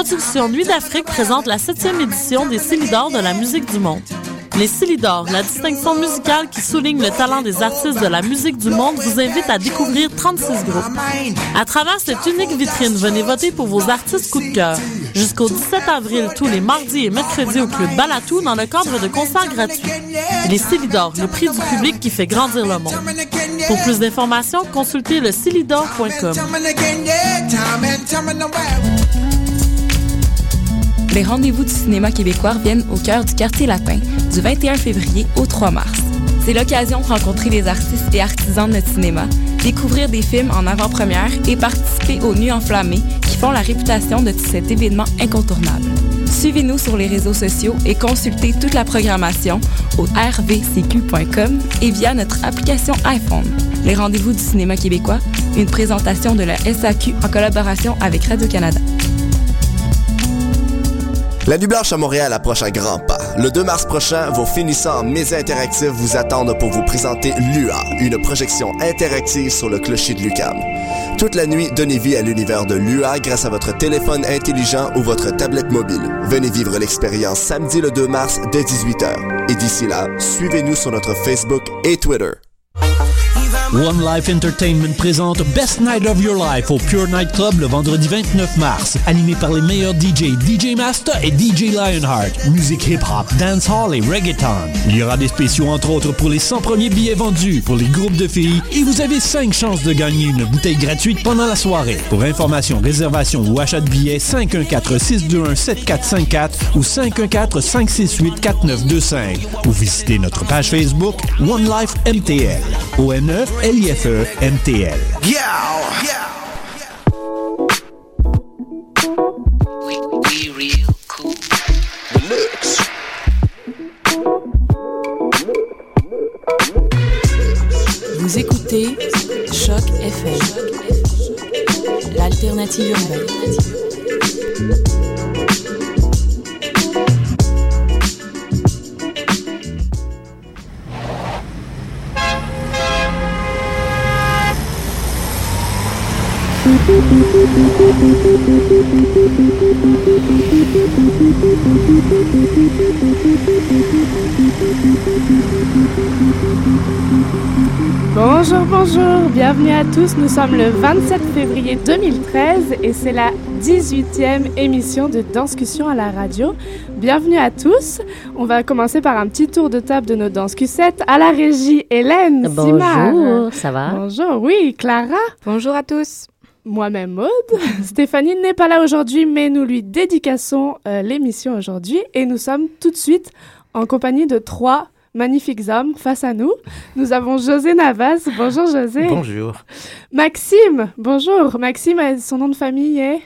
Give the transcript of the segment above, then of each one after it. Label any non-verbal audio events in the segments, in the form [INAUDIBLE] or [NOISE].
Les productions Nuit d'Afrique présentent la septième édition des Célidors de la musique du monde. Les Célidors, la distinction musicale qui souligne le talent des artistes de la musique du monde, vous invite à découvrir 36 groupes. À travers cette unique vitrine, venez voter pour vos artistes coup de cœur. Jusqu'au 17 avril, tous les mardis et mercredis au Club Balatou dans le cadre de concerts gratuits. Les Célidors, le prix du public qui fait grandir le monde. Pour plus d'informations, consultez le Les rendez-vous du cinéma québécois viennent au cœur du quartier latin, du 21 février au 3 mars. C'est l'occasion de rencontrer les artistes et artisans de notre cinéma, découvrir des films en avant-première et participer aux Nuits enflammées qui font la réputation de cet événement incontournable. Suivez-nous sur les réseaux sociaux et consultez toute la programmation au rvcq.com et via notre application iPhone. Les rendez-vous du cinéma québécois, une présentation de la SAQ en collaboration avec Radio-Canada. La Nuit Blanche à Montréal approche à grands pas. Le 2 mars prochain, vos finissants en médias interactifs vous attendent pour vous présenter LUA, une projection interactive sur le clocher de Lucam. Toute la nuit, donnez vie à l'univers de LUA grâce à votre téléphone intelligent ou votre tablette mobile. Venez vivre l'expérience samedi le 2 mars dès 18h. Et d'ici là, suivez-nous sur notre Facebook et Twitter. One Life Entertainment présente Best Night of Your Life au Pure Night Club le vendredi 29 mars. Animé par les meilleurs DJ, DJ Master et DJ Lionheart. Musique hip-hop, dancehall et reggaeton. Il y aura des spéciaux entre autres pour les 100 premiers billets vendus pour les groupes de filles et vous avez 5 chances de gagner une bouteille gratuite pendant la soirée. Pour information, réservation ou achat de billets, 514-621-7454 ou 514-568-4925 ou visitez notre page Facebook One Life MTL. ONE LIFE MTL. Vous écoutez Choc FM, l'alternative urbaine. Bonjour, bonjour, bienvenue à tous. Nous sommes le 27 février 2013 et c'est la 18e émission de Danscussion à la radio. Bienvenue à tous. On va commencer par un petit tour de table de nos danscussettes. À la régie, Hélène, Simard. Bonjour, ça va? Bonjour, oui, Clara. Bonjour à tous. Moi-même Maude. [LAUGHS] Stéphanie n'est pas là aujourd'hui, mais nous lui dédicassons euh, l'émission aujourd'hui et nous sommes tout de suite en compagnie de trois magnifiques hommes face à nous. Nous avons José Navas. Bonjour José. Bonjour. Maxime. Bonjour. Maxime, euh, son nom de famille est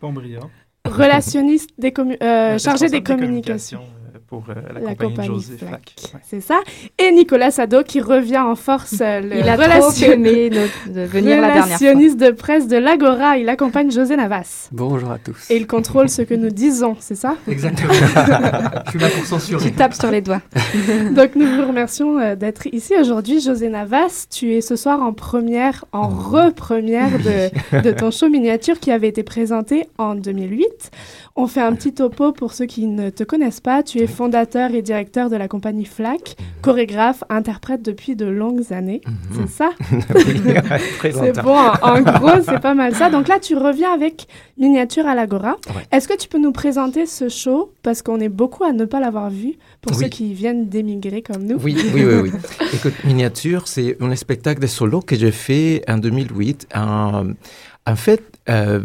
Pontbriand. relationniste des commu- euh, chargé des communications. Pour euh, la, La compagnie, compagnie de José Flack. Flack. Ouais. C'est ça. Et Nicolas Sado qui revient en force. euh, le Il a relation- aimé no- de venir la dernière fois. relationniste de presse de l'Agora. Il accompagne José Navas. Bonjour à tous. Et il contrôle ce que nous disons, c'est ça? Exactement. [LAUGHS] Je suis là pour censurer. Tu tapes sur les doigts. [LAUGHS] Donc nous vous remercions euh, d'être ici aujourd'hui. José Navas, tu es ce soir en première, en re-première de, [LAUGHS] de ton show miniature qui avait été présenté en 2008. On fait un petit topo pour ceux qui ne te connaissent pas. Tu es fondateur et directeur de la compagnie FLAC, chorégraphe, interprète depuis de longues années. C'est ça? [LAUGHS] [LAUGHS] Très C'est bon, en, en gros, [LAUGHS] c'est pas mal ça. Donc là, tu reviens avec Miniature à l'Agora. Ouais. Est-ce que tu peux nous présenter ce show? Parce qu'on est beaucoup à ne pas l'avoir vu, pour Oui. ceux qui viennent d'émigrer comme nous. Oui, oui, oui, oui. Écoute, Miniature, c'est un spectacle de solo que j'ai fait en 2008. En, en fait, euh,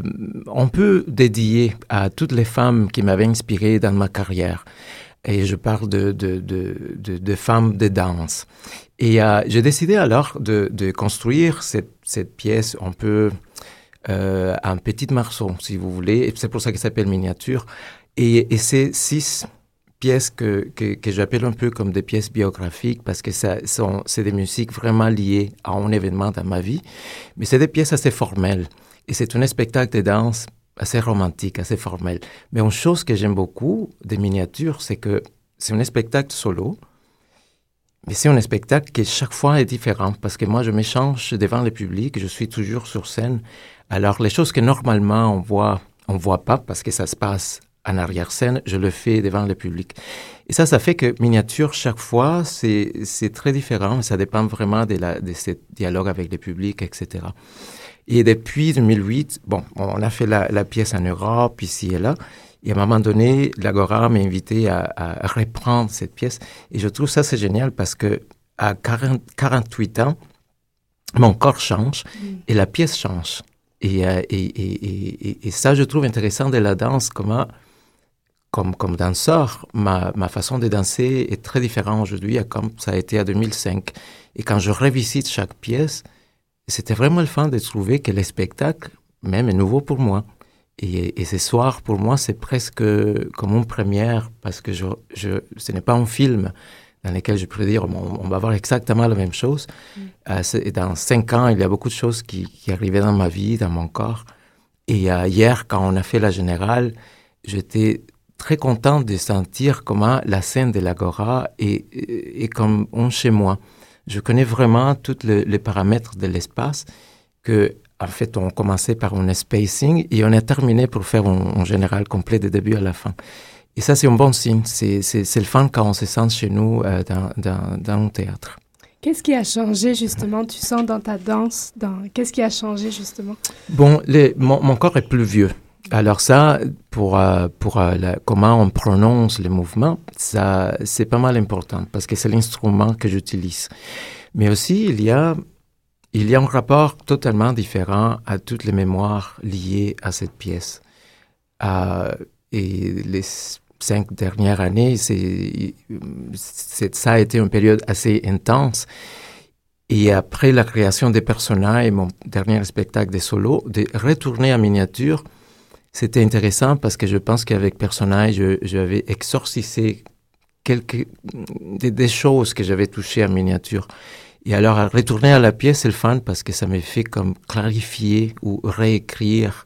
on peut dédier à toutes les femmes qui m'avaient inspiré dans ma carrière. Et je parle de, de, de, de, de femmes de danse. Et euh, j'ai décidé alors de, de construire cette, cette pièce un peu euh, en petit morceau, si vous voulez. C'est pour ça qu'elle s'appelle Miniature. Et, et c'est six pièces que, que, que j'appelle un peu comme des pièces biographiques parce que ça c'est des musiques vraiment liées à un événement dans ma vie. Mais c'est des pièces assez formelles. Et c'est un spectacle de danse assez romantique, assez formel. Mais une chose que j'aime beaucoup des miniatures, c'est que c'est un spectacle solo, mais c'est un spectacle qui chaque fois est différent parce que moi je m'échange devant le public, je suis toujours sur scène. Alors les choses que normalement on voit on voit pas parce que ça se passe en arrière-scène, je le fais devant le public. Et ça, ça fait que miniature, chaque fois, c'est très différent. Ça dépend vraiment de, la, de ce dialogue avec le public, etc. Et depuis 2008, bon, on a fait la, la pièce en Europe, ici et là. Et à un moment donné, l'Agora m'a invité à, à, reprendre cette pièce. Et je trouve ça, c'est génial parce que à 40, 48 ans, mon corps change et la pièce change. Et, euh, et, et, et, et, ça, je trouve intéressant de la danse, comment, comme, comme danseur, ma, ma façon de danser est très différente aujourd'hui à comme ça a été en 2005. Et quand je revisite chaque pièce, c'était vraiment le fun de trouver que le spectacle, même, est nouveau pour moi. Et, et ce soir, pour moi, c'est presque comme une première, parce que je, je, ce n'est pas un film dans lequel je pourrais dire on, on va voir exactement la même chose. Mm. Euh, dans cinq ans, il y a beaucoup de choses qui, qui arrivaient dans ma vie, dans mon corps. Et euh, hier, quand on a fait la générale, j'étais très content de sentir comment la scène de l'Agora est, est, comme chez moi. Je connais vraiment tous le, les paramètres de l'espace que en fait, on commençait par un spacing et on a terminé pour faire un, un général complet de début à la fin. Et ça, c'est un bon signe. C'est, le fun quand on se sent chez nous euh, dans, dans, dans un théâtre. Qu'est-ce qui a changé justement, tu sens dans ta danse dans... Qu'est-ce qui a changé justement? Bon, les, mon, mon, corps est plus vieux. Alors ça, pour, euh, pour euh, la, comment on prononce les mouvements, ça, c'est pas mal important parce que c'est l'instrument que j'utilise. Mais aussi, il y a, il y a un rapport totalement différent à toutes les mémoires liées à cette pièce. Euh, et les cinq dernières années, c'est, ça a été une période assez intense. Et après la création des personnages et mon dernier spectacle de solo, de retourner en miniature, c'était intéressant parce que je pense qu'avec personnage, j'avais exorcisé quelques des, des, choses que j'avais touchées en miniature. Et alors, à retourner à la pièce, c'est le fun parce que ça m'a fait comme clarifier ou réécrire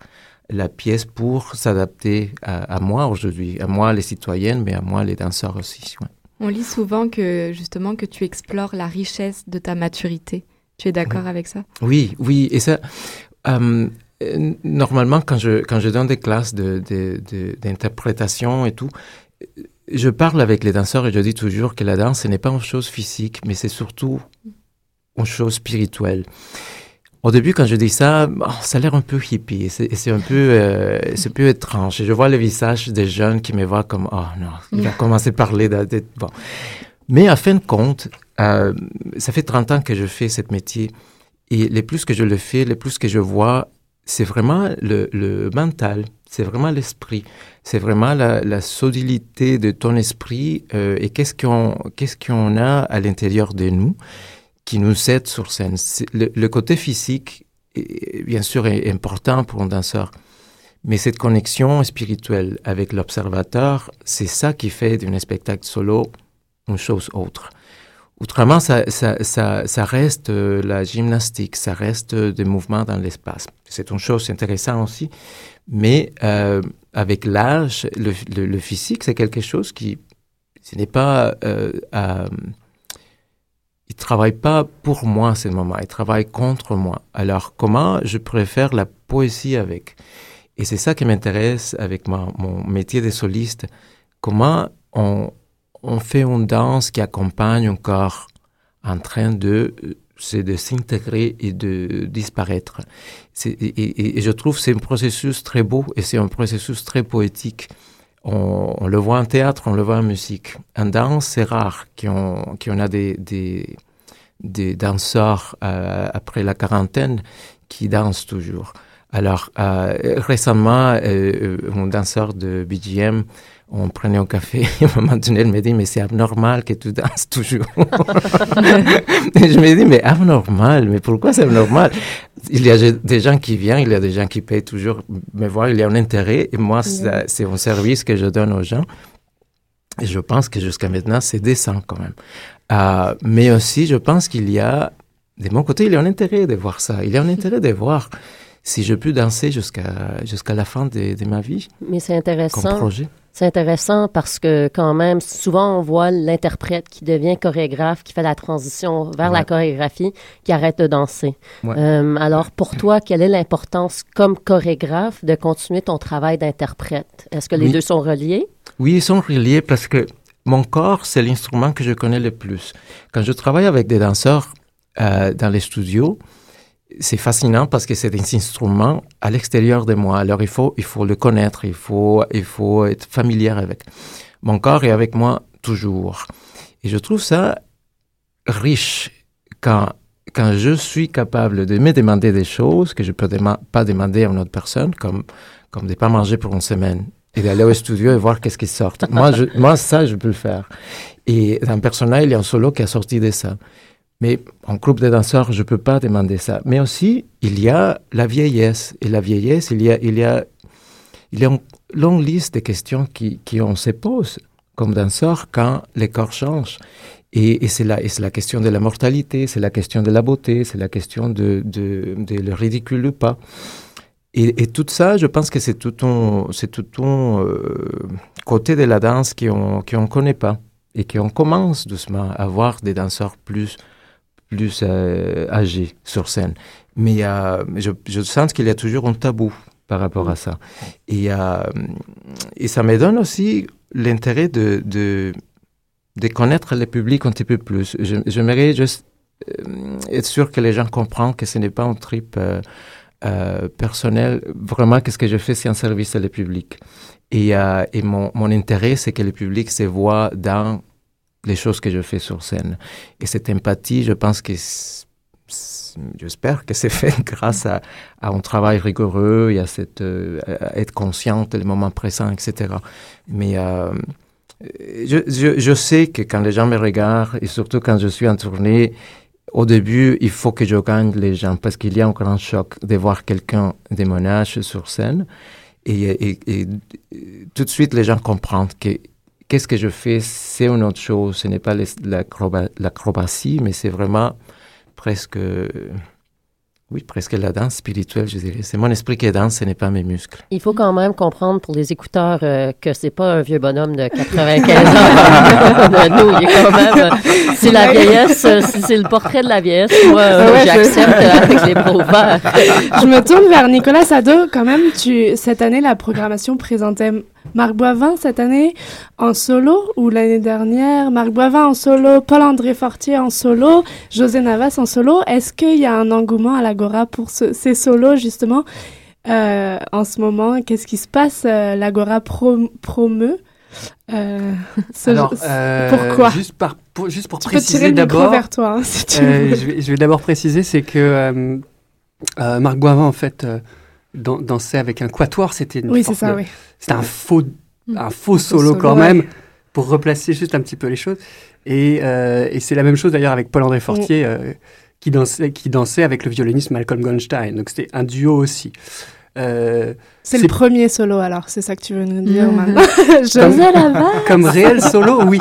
la pièce pour s'adapter à, à, moi aujourd'hui, à moi les citoyennes, mais à moi les danseurs aussi. Ouais. On lit souvent que justement que tu explores la richesse de ta maturité. Tu es d'accord oui. avec ça? Oui, oui, et ça. Euh, normalement, quand je quand je donne des classes d'interprétation et tout, je parle avec les danseurs et je dis toujours que la danse ce n'est pas une chose physique, mais c'est surtout une chose spirituelle. Au début, quand je dis ça, oh, ça a l'air un peu hippie, c'est un peu, euh, c'est peu étrange. Je vois le visage des jeunes qui me voient comme, oh non, il va commencer à parler de bon. Mais à fin de compte, euh, ça fait 30 ans que je fais ce métier. Et les plus que je le fais, les plus que je vois, c'est vraiment le, mental, c'est vraiment l'esprit, c'est vraiment la, solidité de ton esprit euh, et qu'est-ce qu'on qu'est-ce qu'on a à l'intérieur de nous qui nous aide sur scène. Le, côté physique, bien sûr, est important pour un danseur, mais cette connexion spirituelle avec l'observateur, c'est ça qui fait d'un spectacle solo une chose autre. Autrement, ça, ça, ça, ça reste euh, la gymnastique, ça reste euh, des mouvements dans l'espace. C'est une chose intéressante aussi, mais euh, avec l'âge, le, le, le, physique, c'est quelque chose qui, ce n'est pas euh, il travaille pas pour moi ce moment, il travaille contre moi. Alors comment je faire la poésie avec? Et c'est ça qui m'intéresse avec ma, mon métier de soliste. Comment on, on fait une danse qui accompagne un corps en train de c'est de s'intégrer et de disparaître. Et, je trouve c'est un processus très beau et c'est un processus très poétique. On, le voit en théâtre, on le voit en musique. En danse, c'est rare qu'on qu a des, des, danseurs euh, après la quarantaine qui dansent toujours. Alors, euh, récemment, euh, un danseur de BGM, on prenait un café, et [LAUGHS] à un moment donné, il me dit, mais c'est abnormal que tu danses [LAUGHS] toujours. [LAUGHS] et je me dis, mais abnormal, mais pourquoi c'est abnormal? Il y a des gens qui viennent, il y a des gens qui payent toujours me voir, il y a un intérêt, et moi, c'est un service que je donne aux gens. Et je pense que jusqu'à maintenant, c'est décent quand même. Euh, mais aussi, je pense qu'il y a, de mon côté, il y a un intérêt de voir ça. Il y a un intérêt de voir si je peux danser jusqu'à jusqu'à la fin de, de ma vie Mais c'est comme intéressant. projet. C'est intéressant parce que quand même, souvent on voit l'interprète qui devient chorégraphe, qui fait la transition vers la chorégraphie, qui arrête de danser. Ouais. Euh, alors pour toi, quelle est l'importance comme chorégraphe de continuer ton travail d'interprète? Est-ce que les Oui. deux sont reliés? Oui, ils sont reliés parce que mon corps, c'est l'instrument que je connais le plus. Quand je travaille avec des danseurs euh, dans les studios, c'est fascinant parce que c'est des instruments à l'extérieur de moi. Alors il faut, il faut le connaître, il faut, il faut être familier avec. Mon corps est avec moi toujours. Et je trouve ça riche quand, quand je suis capable de me demander des choses que je peux dema- pas demander à une autre personne, comme, comme de ne pas manger pour une semaine et d'aller au studio et voir qu'est-ce qui sort. moi, je, moi, ça, je peux le faire. Et dans Persona, il y a un solo qui a sorti de ça. Mais en groupe de danseurs, je ne peux pas demander ça. Mais aussi, il y a la vieillesse. Et la vieillesse, il y a, il y a, il y a une longue liste de questions qui, qui on se pose comme danseur quand les corps changent. Et, et c'est la, la question de la mortalité, c'est la question de la beauté, c'est la question de, de, le ridicule ou pas. Et, et tout ça, je pense que c'est tout un, tout un euh, côté de la danse qu'on qu'on ne connaît pas et qu'on commence doucement à voir des danseurs plus, plus euh, âgés sur scène. Mais je, je sens qu'il y a toujours un tabou par rapport à ça. Et, euh, et ça me donne aussi l'intérêt de, de, de connaître le public un petit peu plus. J'aimerais juste euh, être sûr que les gens comprennent que ce n'est pas un trip euh, personnel. Vraiment, qu'est-ce que je fais, c'est un service à le public. Et, et mon, mon intérêt, c'est que le public se voit dans les choses que je fais sur scène. Et cette empathie, je pense que j'espère que c'est [LAUGHS] fait grâce à, un travail rigoureux et à cette euh, être consciente des moments présents, etc. Mais euh, je, je, sais que quand les gens me regardent et surtout quand je suis en tournée, au début, il faut que je gagne les gens parce qu'il y a un grand choc de voir quelqu'un de mon sur scène. Et tout de suite, les gens comprennent que qu'est-ce que je fais, c'est une autre chose. Ce n'est pas l'acrobatie, mais c'est vraiment presque, oui, presque la danse spirituelle, je dirais. C'est mon esprit qui danse, ce n'est pas mes muscles. Il faut quand même comprendre pour les écouteurs euh, que c'est pas un vieux bonhomme de 95 [LAUGHS] ans. [LAUGHS] nous, il est quand même. euh, c'est la vieillesse, euh, c'est le portrait de la vieillesse. Moi, euh, Ouais, je- j'accepte euh, avec les bras ouverts. [LAUGHS] Je me tourne vers Nicolas Sado. Quand même, tu, cette année, la programmation présentait Marc Boivin cette année en solo ou l'année dernière? Marc Boivin en solo, Paul-André Fortier en solo, José Navas en solo. Est-ce qu'il y a un engouement à l'Agora pour ce- ces solos, justement, euh, en ce moment? Qu'est-ce qui se passe? Euh, L'Agora pro, promeut? Euh, ce- Alors, ce- euh, pourquoi? juste, par, pour, juste pour Tu préciser d'abord, hein, si je vais, d'abord préciser, c'est que Marc Boivin, en fait, dan- dansait avec un quatuor. C'était une Oui, c'est ça, de- oui. C'était un faux, Mm. un faux solo solo, quand ouais. même, pour replacer juste un petit peu les choses. Et, euh, et c'est la même chose d'ailleurs avec Paul-André Fortier, Mm. euh, qui, dansait, qui dansait avec le violoniste Malcolm Gonstein. Donc c'était un duo aussi. Euh, C'est le premier solo, alors, c'est ça que tu veux nous dire Mhm. maintenant. [LAUGHS] José Comme- comme réel solo, oui.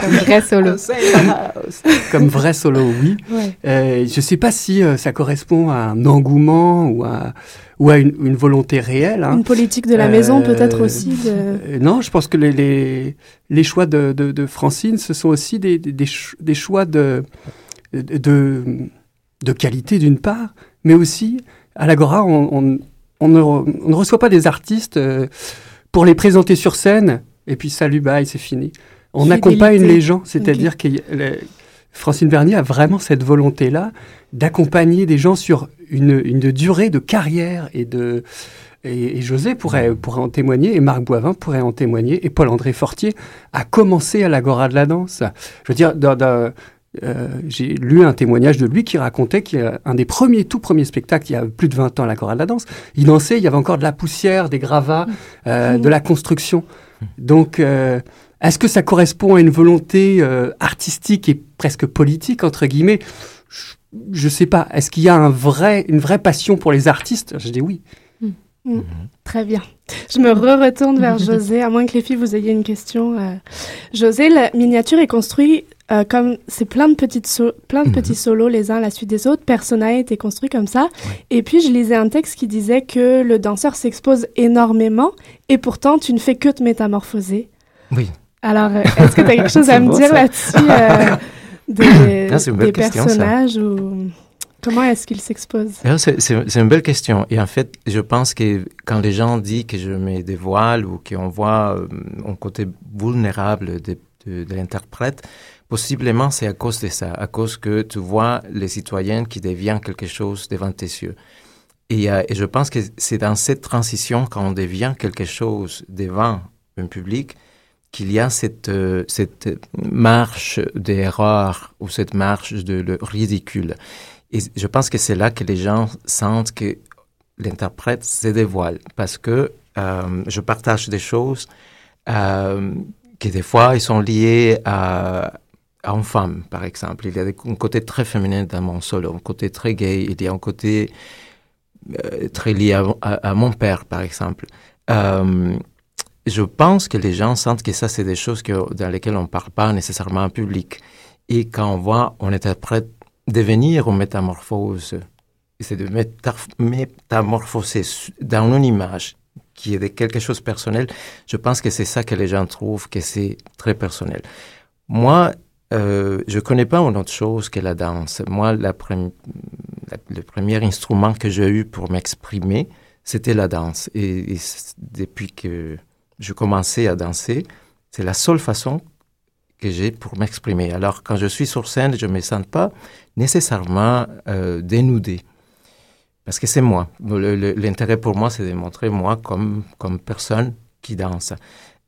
Comme vrai solo. [LAUGHS] Comme vrai solo, oui. Ouais. Euh, je ne sais pas si euh, ça correspond à un engouement ou à, ou à une, une volonté réelle. hein. Une politique de la maison, peut-être aussi. De... Euh, non, je pense que les, les, les choix de, de, de Francine, ce sont aussi des, des, des ch- des choix de, de, de qualité d'une part, mais aussi à l'Agora, on, on, on ne, re- on ne reçoit pas des artistes euh, pour les présenter sur scène et puis salut, bye, c'est fini. On Fidélité. accompagne les gens, c'est-à-dire que le- Francine Bernier a vraiment cette volonté-là d'accompagner des gens sur une, une durée de carrière et de, et, et José pourrait, pourrait en témoigner, et Marc Boivin pourrait en témoigner, et Paul-André Fortier a commencé à l'Agora de la danse. Je veux dire, dans- dans- euh, j'ai lu un témoignage de lui qui racontait qu'un des premiers, tout premiers spectacles, il y a plus de 20 ans à l'Agora de la danse, il dansait, il y avait encore de la poussière, des gravats, euh, Mmh. de la construction. Donc, euh, est-ce que ça correspond à une volonté euh, artistique et presque politique, entre guillemets? Je ne sais pas. Est-ce qu'il y a un vrai, une vraie passion pour les artistes? Je dis oui. Mm. Très bien. Je me re-retourne vers [LAUGHS] José, à moins que les filles, vous ayez une question. euh. José, la miniature est construite euh, comme c'est plein de petites so- plein de Mhm. petits solos les uns à la suite des autres, Persona a été construit comme ça. Et puis je lisais un texte qui disait que le danseur s'expose énormément et pourtant tu ne fais que te métamorphoser. Oui. Alors euh, est-ce que tu as quelque [LAUGHS] chose à me beau, dire là-dessus euh, [LAUGHS] des, Ah, des question, ça. personnages ou comment est-ce qu'ils s'exposent? Alors, C'est une belle question. Et en fait, je pense que quand les gens disent que je me dévoile ou qu'on voit euh, un côté vulnérable de, de, de l'interprète, possiblement c'est à cause de ça, à cause que tu vois les citoyens qui deviennent quelque chose devant tes yeux. Et, euh, et je pense que c'est dans cette transition, quand on devient quelque chose devant un public, qu'il y a cette, euh, cette marche d'erreur ou cette marche de le ridicule. Et je pense que c'est là que les gens sentent que l'interprète se dévoile parce que euh, je partage des choses euh, qui des fois ils sont liées à, une femme, par exemple. Il y a un côté très féminin dans mon solo, un côté très gay. Il y a un côté euh, très lié à, mon père, par exemple. Euh, je pense que les gens sentent que ça, c'est des choses que, dans lesquelles on ne parle pas nécessairement en public. Et quand on voit, on interprète devenir une métamorphose, c'est de méta- métamorphoser dans une image qui est de quelque chose de personnel, je pense que c'est ça que les gens trouvent que c'est très personnel. Moi, euh, je connais pas une autre chose que la danse. Moi, le premier instrument que j'ai eu pour m'exprimer, c'était la danse. Et, depuis que je commençais à danser, c'est la seule façon que j'ai pour m'exprimer. Alors, quand je suis sur scène, je ne me sens pas nécessairement euh, dénudé. Parce que c'est moi. L'intérêt pour moi, c'est de montrer moi comme, comme personne qui danse.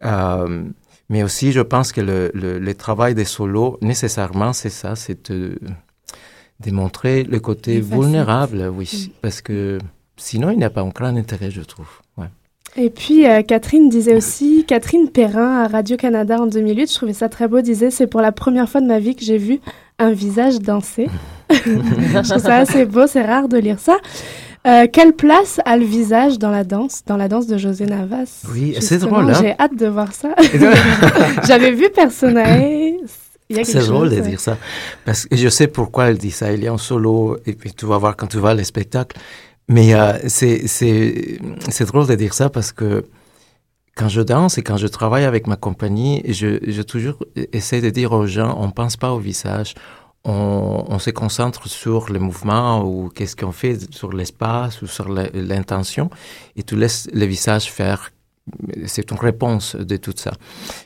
Euh, mais aussi, je pense que le, le, le travail des solos, nécessairement, c'est ça, c'est de, de montrer le côté vulnérable, oui. Parce que sinon, il n'y a pas un grand intérêt, je trouve. Ouais. Et puis, euh, Catherine disait aussi, Catherine Perrin à Radio-Canada en 2008, je trouvais ça très beau, disait C'est pour la première fois de ma vie que j'ai vu un visage danser. [LAUGHS] je trouve ça assez beau, c'est rare de lire ça. Euh, quelle place a le visage dans la danse, dans la danse de José Navas? Oui, c'est drôle, hein? J'ai hâte de voir ça. [LAUGHS] [LAUGHS] J'avais vu Personae. C'est drôle de dire ça. Parce que je sais pourquoi elle dit ça. Il a un solo, et puis tu vas voir quand tu vas les spectacles. Mais euh, c'est, drôle de dire ça parce que quand je danse et quand je travaille avec ma compagnie, je, je toujours essaie de dire aux gens, on pense pas au visage. On, se concentre sur le mouvement ou qu'est-ce qu'on fait sur l'espace ou sur l'intention et tu laisses le visage faire. C'est une réponse de tout ça.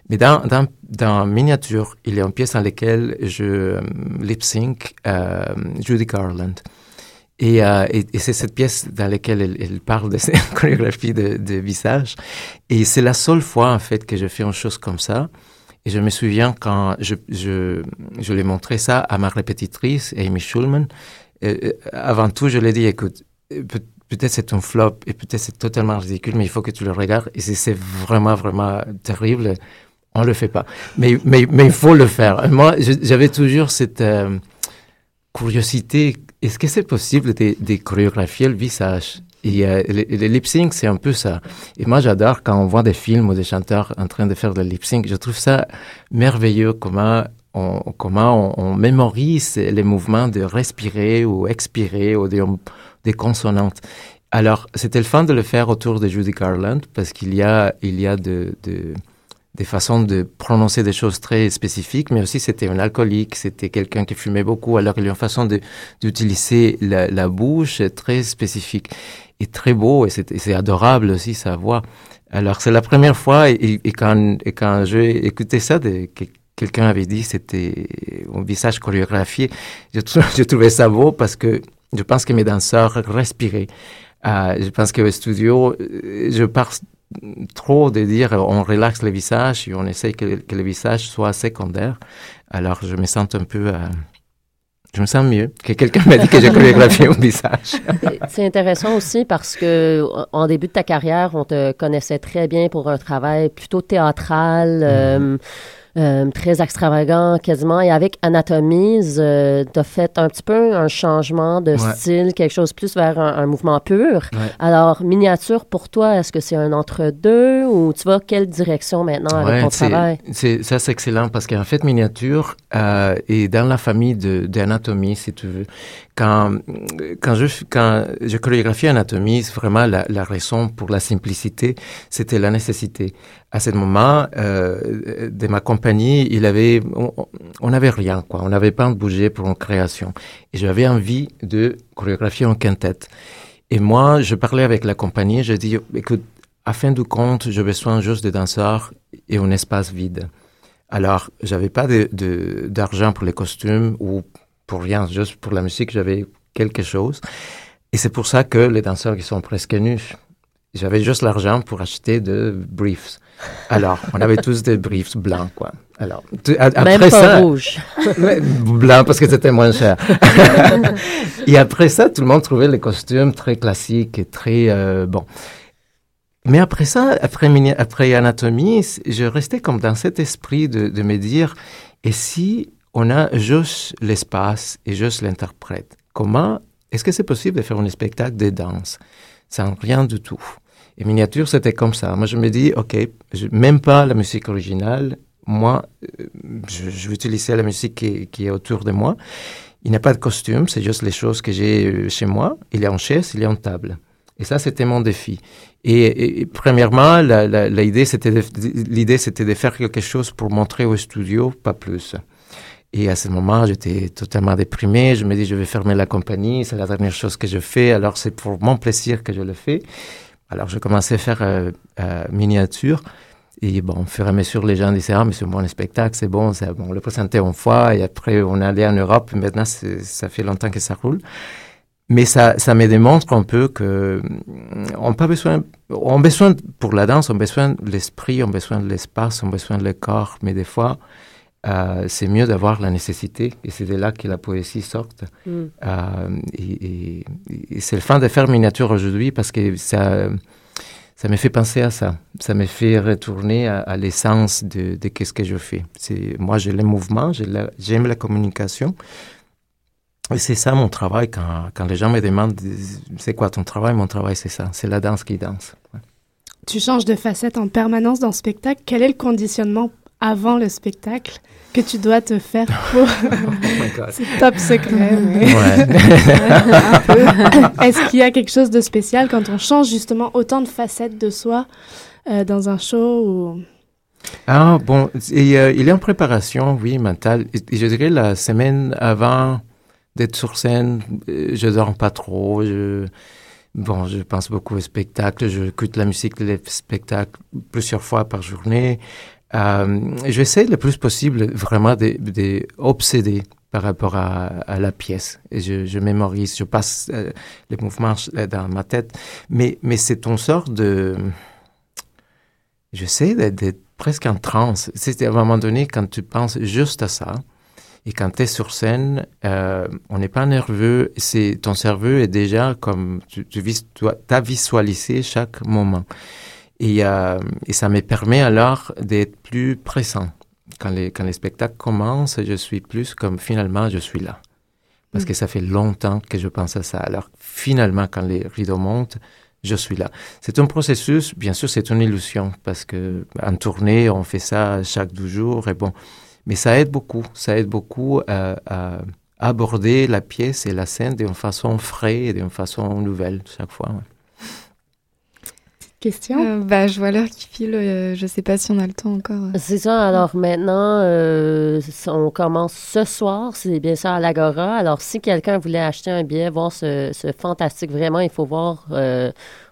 Mais dans, dans, dans Miniature, il y a une pièce dans laquelle je euh, lip sync euh, Judy Garland. Et, euh, et, c'est cette pièce dans laquelle elle, elle parle de [LAUGHS] cette chorégraphie de, de visage. Et c'est la seule fois, en fait, que je fais une chose comme ça. Et je me souviens quand je, je, je l'ai montré ça à ma répétitrice, Amy Schulman. Euh, avant tout, je lui ai dit, écoute, peut- peut-être c'est un flop et peut-être c'est totalement ridicule, mais il faut que tu le regardes. Et si c'est vraiment, vraiment terrible, on le fait pas. Mais, mais, mais il faut le faire. Moi, j'avais toujours cette euh, curiosité. Est-ce que c'est possible de, de chorégraphier le visage? Et euh, le, lip sync, c'est un peu ça. Et moi, j'adore quand on voit des films ou des chanteurs en train de faire le lip sync. Je trouve ça merveilleux comment on, comment on, on mémorise les mouvements de respirer ou expirer ou des, des consonantes. Alors, c'était le fun de le faire autour de Judy Garland parce qu'il y a, il y a de, de, des façons de prononcer des choses très spécifiques, mais aussi c'était un alcoolique, c'était quelqu'un qui fumait beaucoup, alors il y a une façon d'utiliser la, la bouche très spécifique et très beau, et c'est adorable aussi sa voix. Alors c'est la première fois, et, quand, et quand j'ai écouté ça, que quelqu'un avait dit c'était un visage chorégraphié, je, [LAUGHS] je trouvais ça beau parce que je pense que mes danseurs respiraient. Euh, je pense qu'au studio, euh, je pars trop de dire on relaxe le visage et on essaye que, que le visage soit secondaire. Alors je me sens un peu... euh, je me sens mieux que quelqu'un m'a dit que j'ai chorégraphié mon visage. [LAUGHS] C'est intéressant aussi parce que en début de ta carrière, on te connaissait très bien pour un travail plutôt théâtral, euh, euh, très extravagant quasiment. Et avec Anatomies, euh, tu as fait un petit peu un changement de Ouais. style, quelque chose plus vers un, un mouvement pur. Ouais. Alors, miniature, pour toi, est-ce que c'est un entre-deux ou tu vas quelle direction maintenant avec Ouais, ton travail? ça, c'est excellent parce qu'en fait, miniature euh, est dans la famille de- d'anatomie, si tu veux. Quand, quand, je, quand je chorégraphie anatomie, c'est vraiment la, la raison pour la simplicité, c'était la nécessité. À ce moment euh, de ma compagnie, il avait, on n'avait rien, quoi. On n'avait pas de budget pour une création. Et j'avais envie de chorégraphier en quintette. Et moi, je parlais avec la compagnie, je dis, écoute, à fin de compte, j'ai besoin juste de danseurs et un espace vide. Alors, j'avais pas d'argent pour les costumes ou pour rien, juste pour la musique, j'avais quelque chose. Et c'est pour ça que les danseurs qui sont presque nus, j'avais juste l'argent pour acheter de briefs. Alors, on avait tous des briefs blancs, quoi. Alors, tu- a- Même après pas ça, rouge. [LAUGHS] Blanc parce que c'était moins cher. [LAUGHS] et après ça, tout le monde trouvait les costumes très classiques et très euh, bon. Mais après ça, après, après Anatomie, je restais comme dans cet esprit de, de me dire, et si on a juste l'espace et juste l'interprète, comment est-ce que c'est possible de faire un spectacle de danse sans rien du tout? Et miniature, c'était comme ça. Moi, je me dis, ok, même pas la musique originale, moi, euh, je, je vais utiliser la musique qui, est autour de moi. Il n'y a pas de costume, c'est juste les choses que j'ai euh, chez moi. Il a une chaise, il a une table. Et ça, c'était mon défi. Et, et- premièrement, la- la- la idée, c'était de, l'idée, de faire quelque chose pour montrer au studio, pas plus. Et à ce moment, j'étais totalement déprimé. Je me dis, je vais fermer la compagnie. C'est la dernière chose que je fais. Alors, c'est pour mon plaisir que je le fais. Alors, je commençais à faire euh, euh, miniature. Et bon, au fur et à mesure, les gens disaient, ah, mais c'est bon, le spectacle, c'est bon, bon. On le présentait une fois. Et après, on allait en Europe. Maintenant, ça fait longtemps que ça roule. Mais ça, ça me démontre un peu que mm, on pas besoin, on besoin pour la danse, on besoin de l'esprit, on besoin de l'espace, on besoin de le corps. Mais des fois, euh, c'est mieux d'avoir la nécessité. Et c'est de là que la poésie sort. Mm. Euh, et et- et c'est le fun de faire miniature aujourd'hui parce que ça, ça me fait penser à ça. Ça me fait retourner à, à l'essence de, de qu'est-ce que je fais. Moi, j'ai le mouvement, la- j'aime la communication. Et c'est ça mon travail. Quand, quand les gens me demandent c'est quoi ton travail, mon travail, c'est ça. C'est la danse qui danse. Ouais. Tu changes de facette en permanence dans le spectacle. Quel est le conditionnement avant le spectacle que tu dois te faire [LAUGHS] pour... C'est top secret. mais-. [LAUGHS] Est-ce qu'il y a quelque chose de spécial quand on change justement autant de facettes de soi euh, dans un show ou... Ah, bon, et, euh, il est en préparation, oui, mentale. Et, je dirais la semaine avant d'être sur scène, euh, je dors pas trop. Je, bon, je pense beaucoup au spectacle. Je écoute la musique des spectacles plusieurs fois par journée. Euh, J'essaie le plus possible vraiment de, de obséder par rapport à, la pièce. Et je, mémorise, je passe euh, les mouvements euh, dans ma tête. Mais, c'est une sorte de... J'essaie d'être presque en transe. C'est à un moment donné, quand tu penses juste à ça, et quand tu es sur scène, on n'est pas nerveux, c'est ton cerveau est déjà comme, tu, tu vis, as visualisé chaque moment. Et, euh, et ça me permet alors d'être plus présent. Quand les, quand les spectacles commencent, je suis plus comme finalement, je suis là. Parce que ça fait longtemps que je pense à ça. Alors finalement, quand les rideaux montent, je suis là. C'est un processus, bien sûr, c'est une illusion parce que en tournée, on fait ça chaque deux jours et bon, mais ça aide beaucoup, ça aide beaucoup à, à aborder la pièce et la scène d'une façon fraîche et d'une façon nouvelle chaque fois. ouais. Question Euh, bah, je vois l'heure qui file. euh, je sais pas si on a le temps encore. C'est ça. Alors maintenant, euh, on commence ce soir. C'est bien ça à l'Agora. Alors si quelqu'un voulait acheter un billet, voir ce, ce fantastique, vraiment, il faut voir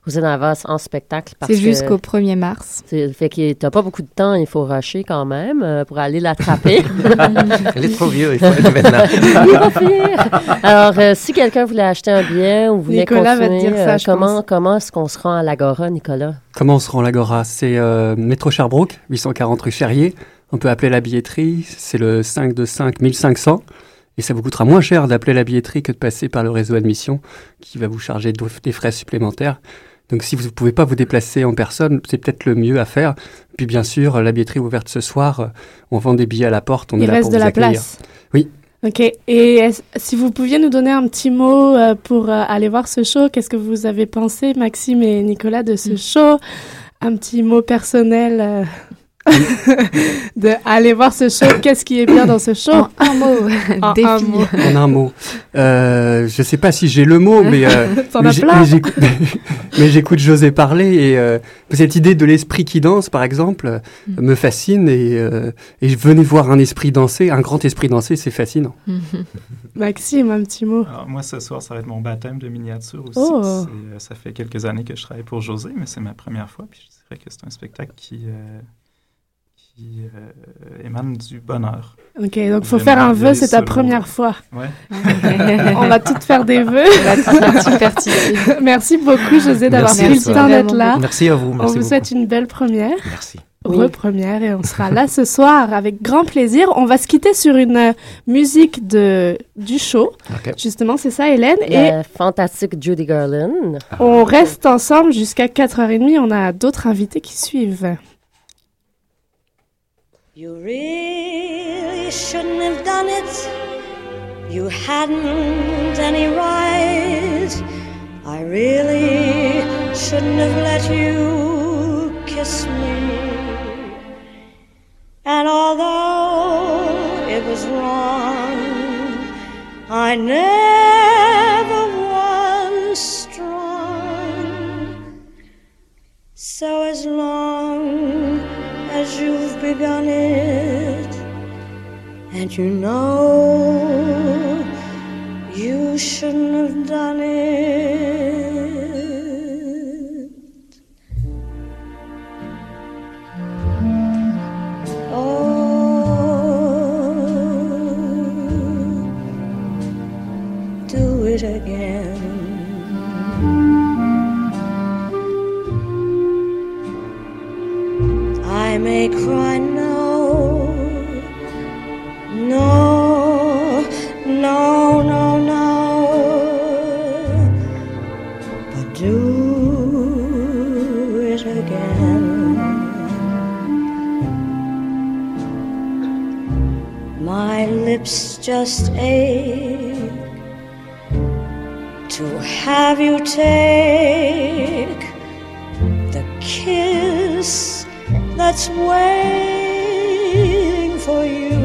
José Navas en spectacle. C'est jusqu'au 1er mars. c'est- Fait que t'as pas beaucoup de temps. Il faut rusher quand même euh, pour aller l'attraper. [LAUGHS] Elle est trop vieux, il faut être maintenant. [LAUGHS] Il va finir. Alors, euh, si quelqu'un voulait acheter un billet ou voulait Nicolas va te continuer, dire ça, euh, je comment, pense. comment est-ce qu'on se rend à l'Agora, Nicolas? Comment on se rend à l'Agora? C'est euh, métro Sherbrooke, 840 rue Ferrier. On peut appeler la billetterie, c'est le 5 de 5 1500. Et ça vous coûtera moins cher d'appeler la billetterie que de passer par le réseau admission qui va vous charger de- des frais supplémentaires. Donc si vous ne pouvez pas vous déplacer en personne, c'est peut-être le mieux à faire. Puis bien sûr, la billetterie est ouverte ce soir. On vend des billets à la porte. On Il est là reste pour de vous la accueillir. place. Oui. Ok. Et si vous pouviez nous donner un petit mot euh, pour euh, aller voir ce show, qu'est-ce que vous avez pensé, Maxime et Nicolas, de ce show? Un petit mot personnel euh, [LAUGHS] de aller voir ce show. Qu'est-ce qui est bien dans ce show? En un mot, En un [LAUGHS] mot. En un mot. Euh, je ne sais pas si j'ai le mot, mais, euh, [LAUGHS] mais j'écoute- José parler et euh, cette idée de l'esprit qui danse, par exemple, Mm. me fascine et, euh, et je venais voir un esprit danser, un grand esprit danser, c'est fascinant. Maxime, un petit mot. Alors, moi, ce soir, ça va être mon baptême de miniature aussi. Oh. Euh, ça fait quelques années que je travaille pour José, mais c'est ma première fois. Puis je dirais que c'est un spectacle qui, euh, qui euh, émane du bonheur. Ok, donc faut Vraiment, faire un il vœu, c'est ta première fois. Ouais. [LAUGHS] On va toutes faire des vœux. [LAUGHS] Merci beaucoup, José, d'avoir pris le temps d'être là. Merci à vous. On Merci vous beaucoup. souhaite une belle première. Merci. Oui. Repremière et on sera là ce soir avec grand plaisir. On va se quitter sur une euh, musique de du show. Justement, c'est ça, Hélène. Et fantastique Judy Garland. on reste ensemble jusqu'à 4h30. On a d'autres invités qui suivent. You really shouldn't have done it. You hadn't any right. I really shouldn't have let you kiss me. And although it was wrong, I never was strong. So as long you've begun it, and you know you shouldn't have done it. Oh, do it again. May cry no, no, no, no, no, but do it again. My lips just ache to have you take the kiss that's waiting for you.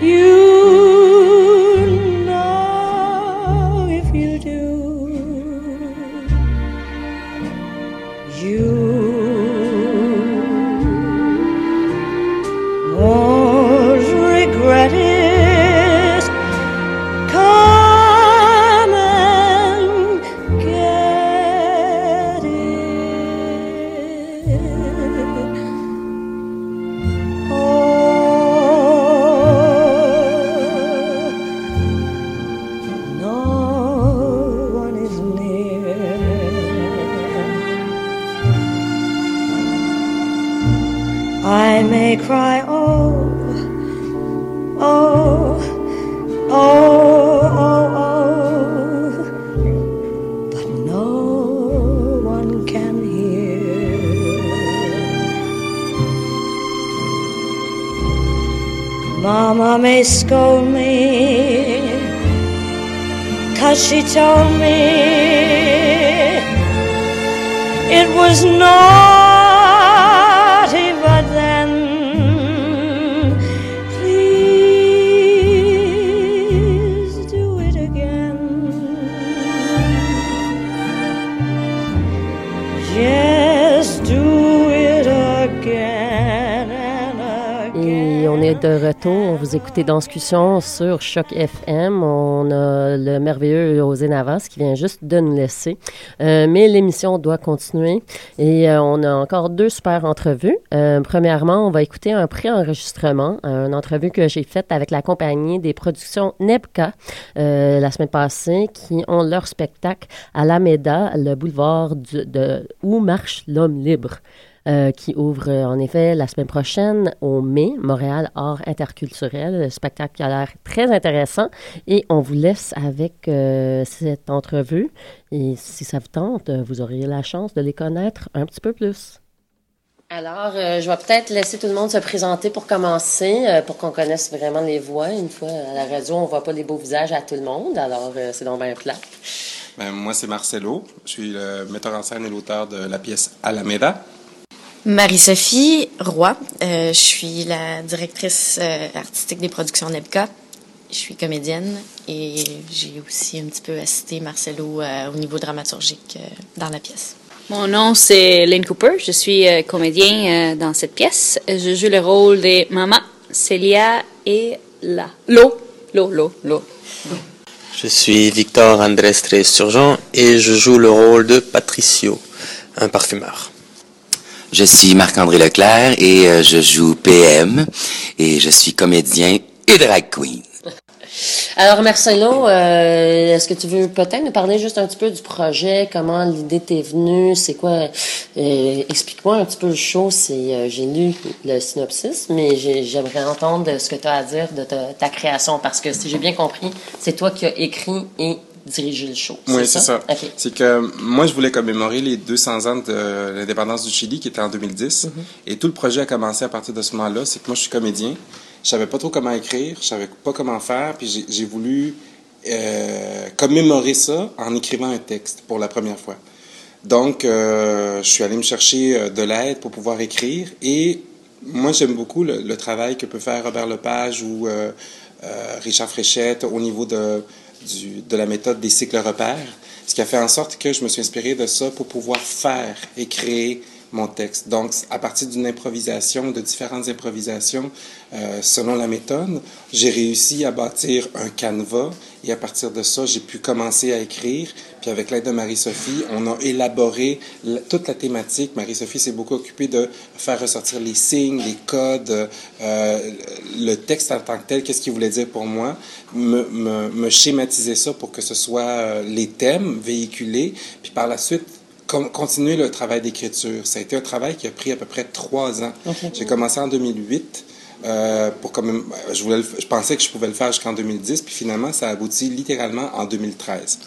You Mama may scold me, cause she told me it was naughty, on de retour. Vous écoutez Danscussion sur Choc FM. On a le merveilleux Osé Navas qui vient juste de nous laisser. Euh, mais l'émission doit continuer. Et euh, on a encore deux super entrevues. Euh, premièrement, on va écouter un pré-enregistrement, une entrevue que j'ai faite avec la compagnie des productions Nebka la semaine passée qui ont leur spectacle à l'Améda, le boulevard du- de, où marche l'homme libre. Euh, qui ouvre euh, en effet la semaine prochaine au mai, Montréal Art Interculturel, le spectacle qui a l'air très intéressant. Et on vous laisse avec euh, cette entrevue. Et si ça vous tente, vous aurez la chance de les connaître un petit peu plus. Alors, euh, je vais peut-être laisser tout le monde se présenter pour commencer, euh, pour qu'on connaisse vraiment les voix. Une fois à la radio, on voit pas les beaux visages à tout le monde, alors euh, c'est donc bien plat. Ben, moi, c'est Marcelo. Je suis le metteur en scène et l'auteur de la pièce Alameda. Marie-Sophie Roy. Euh, je suis la directrice euh, artistique des productions NEBCA. Je suis comédienne et j'ai aussi un petit peu assisté Marcelo euh, au niveau dramaturgique euh, dans la pièce. Mon nom, c'est Lynn Cooper. Je suis euh, comédien euh, dans cette pièce. Je joue le rôle de Maman, Célia et La. Lo. Lo, Lo, Lo. Je suis Victor Andrés Turgeon et je joue le rôle de Patricio, un parfumeur. Je suis Marc-André Leclerc et euh, je joue PM et je suis comédien et drag queen. [LAUGHS] Alors, Marcelo, euh, est-ce que tu veux peut-être nous parler juste un petit peu du projet, comment l'idée t'est venue, c'est quoi, euh, explique-moi un petit peu le show, c'est, euh, j'ai lu le synopsis, mais j'ai- j'aimerais entendre ce que tu as à dire de ta, ta création, parce que si j'ai bien compris, c'est toi qui as écrit et dirigé le show. Oui, c'est ça? C'est que moi, je voulais commémorer les 200 ans de l'indépendance du Chili, qui était en 2010. Et tout le projet a commencé à partir de ce moment-là. C'est que moi, je suis comédien. Je savais pas trop comment écrire, je savais pas comment faire, puis j'ai- voulu euh, commémorer ça en écrivant un texte pour la première fois. Donc, euh, je suis allé me chercher euh, de l'aide pour pouvoir écrire. Et moi, j'aime beaucoup le, le travail que peut faire Robert Lepage ou euh, Richard Fréchette au niveau de, de la méthode des cycles repères. Ce qui a fait en sorte que je me suis inspiré de ça pour pouvoir faire et créer mon texte. Donc, à partir d'une improvisation, de différentes improvisations, euh, selon la méthode, j'ai réussi à bâtir un canevas et à partir de ça, j'ai pu commencer à écrire. Puis avec l'aide de Marie-Sophie, on a élaboré la- toute la thématique. Marie-Sophie s'est beaucoup occupée de faire ressortir les signes, les codes, euh, le texte en tant que tel, qu'est-ce qu'il voulait dire pour moi, me, schématiser ça pour que ce soit euh, les thèmes véhiculés. Puis par la suite, continuer le travail d'écriture. Ça a été un travail qui a pris à peu près trois ans. J'ai commencé en 2008. Euh, pour quand même, je, voulais le je pensais que je pouvais le faire jusqu'en 2010, puis finalement, ça a abouti littéralement en 2013.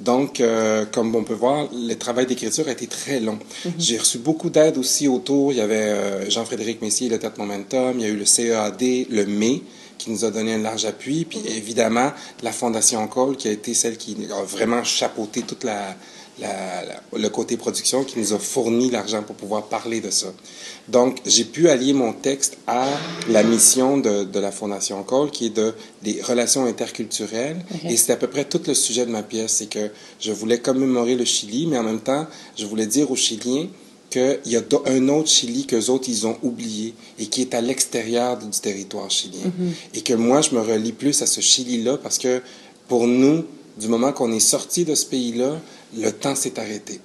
Donc, euh, comme on peut voir, le travail d'écriture a été très long. Mhm. J'ai reçu beaucoup d'aide aussi autour. Il y avait euh, Jean-Frédéric Messier, le Tête Momentum. Il y a eu le CEAD, le MAI, qui nous a donné un large appui. Puis évidemment, la Fondation Cole, qui a été celle qui a vraiment chapeauté toute la, la- la- le côté production, qui nous a fourni l'argent pour pouvoir parler de ça. Donc, j'ai pu allier mon texte à la mission de, de la Fondation Cole, qui est de des relations interculturelles. Et c'est à peu près tout le sujet de ma pièce. C'est que je voulais commémorer le Chili, mais en même temps, je voulais dire aux Chiliens qu'il y a un autre Chili qu'eux autres, ils ont oublié et qui est à l'extérieur du territoire chilien. Mhm. Et que moi, je me relie plus à ce Chili-là parce que pour nous, du moment qu'on est sorti de ce pays-là, le temps s'est arrêté.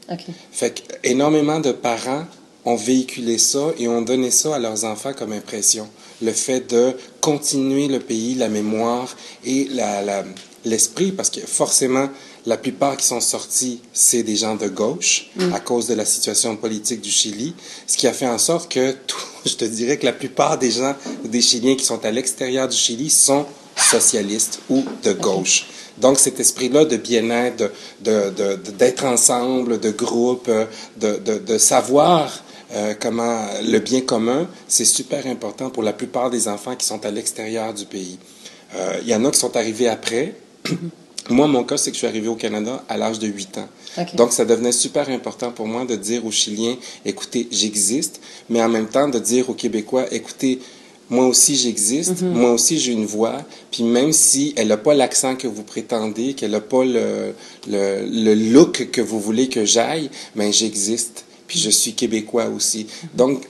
Fait énormément de parents ont véhiculé ça et ont donné ça à leurs enfants comme impression. Le fait de continuer le pays, la mémoire et la, la- l'esprit, parce que forcément, la plupart qui sont sortis, c'est des gens de gauche Mm. à cause de la situation politique du Chili, ce qui a fait en sorte que, tout- [LAUGHS] je te dirais que la plupart des gens, des Chiliens qui sont à l'extérieur du Chili sont socialistes ou de gauche. Donc cet esprit-là de bien-être, de, de- de- d'être ensemble, de groupe, euh, de, savoir euh, comment le bien commun, c'est super important pour la plupart des enfants qui sont à l'extérieur du pays. Euh, Il y en a qui sont arrivés après. [CLEARS THROAT] Moi, mon cas, c'est que je suis arrivé au Canada à l'âge de 8 ans. Donc, ça devenait super important pour moi de dire aux Chiliens, écoutez, j'existe, mais en même temps de dire aux Québécois, écoutez, moi aussi j'existe, Mhm. moi aussi j'ai une voix, puis même si elle n'a pas l'accent que vous prétendez, qu'elle n'a pas le, le, le look que vous voulez que j'aille, mais j'existe, puis je suis québécois aussi. Donc,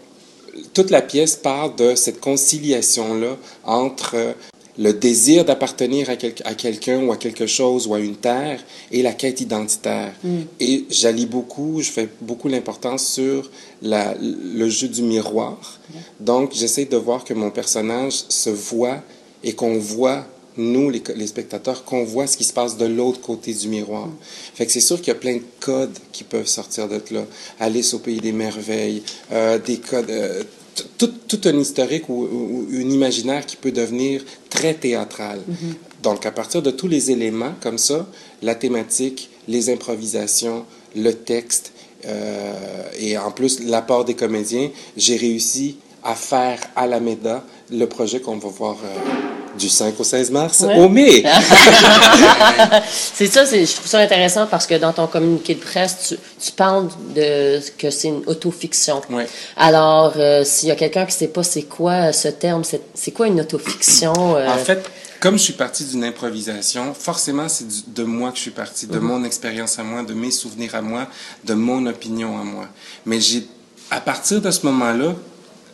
toute la pièce parle de cette conciliation-là entre euh, le désir d'appartenir à, quel- à quelqu'un ou à quelque chose ou à une terre et la quête identitaire. Mm. Et j'allie beaucoup, je fais beaucoup l'importance sur la, le jeu du miroir. Donc, j'essaie de voir que mon personnage se voit et qu'on voit nous, les, les spectateurs, qu'on voit ce qui se passe de l'autre côté du miroir. Fait que c'est sûr qu'il y a plein de codes qui peuvent sortir de là. Alice au pays des merveilles, euh, des codes, euh, tout, tout un historique ou, ou- ou un imaginaire qui peut devenir très théâtral. Donc, à partir de tous les éléments comme ça, la thématique, les improvisations, le texte, euh, et en plus l'apport des comédiens, j'ai réussi à faire à la MEDA le projet qu'on va voir euh, du 5 au 16 mars Ouais. au mai. [LAUGHS] c'est ça, je trouve ça intéressant parce que dans ton communiqué de presse, tu, tu parles de que c'est une autofiction. Alors, euh, s'il y a quelqu'un qui ne sait pas c'est quoi ce terme, c'est quoi une autofiction? euh, En fait, comme je suis parti d'une improvisation, forcément, c'est de moi que je suis parti, de Mhm. mon expérience à moi, de mes souvenirs à moi, de mon opinion à moi. Mais j'ai, à partir de ce moment-là,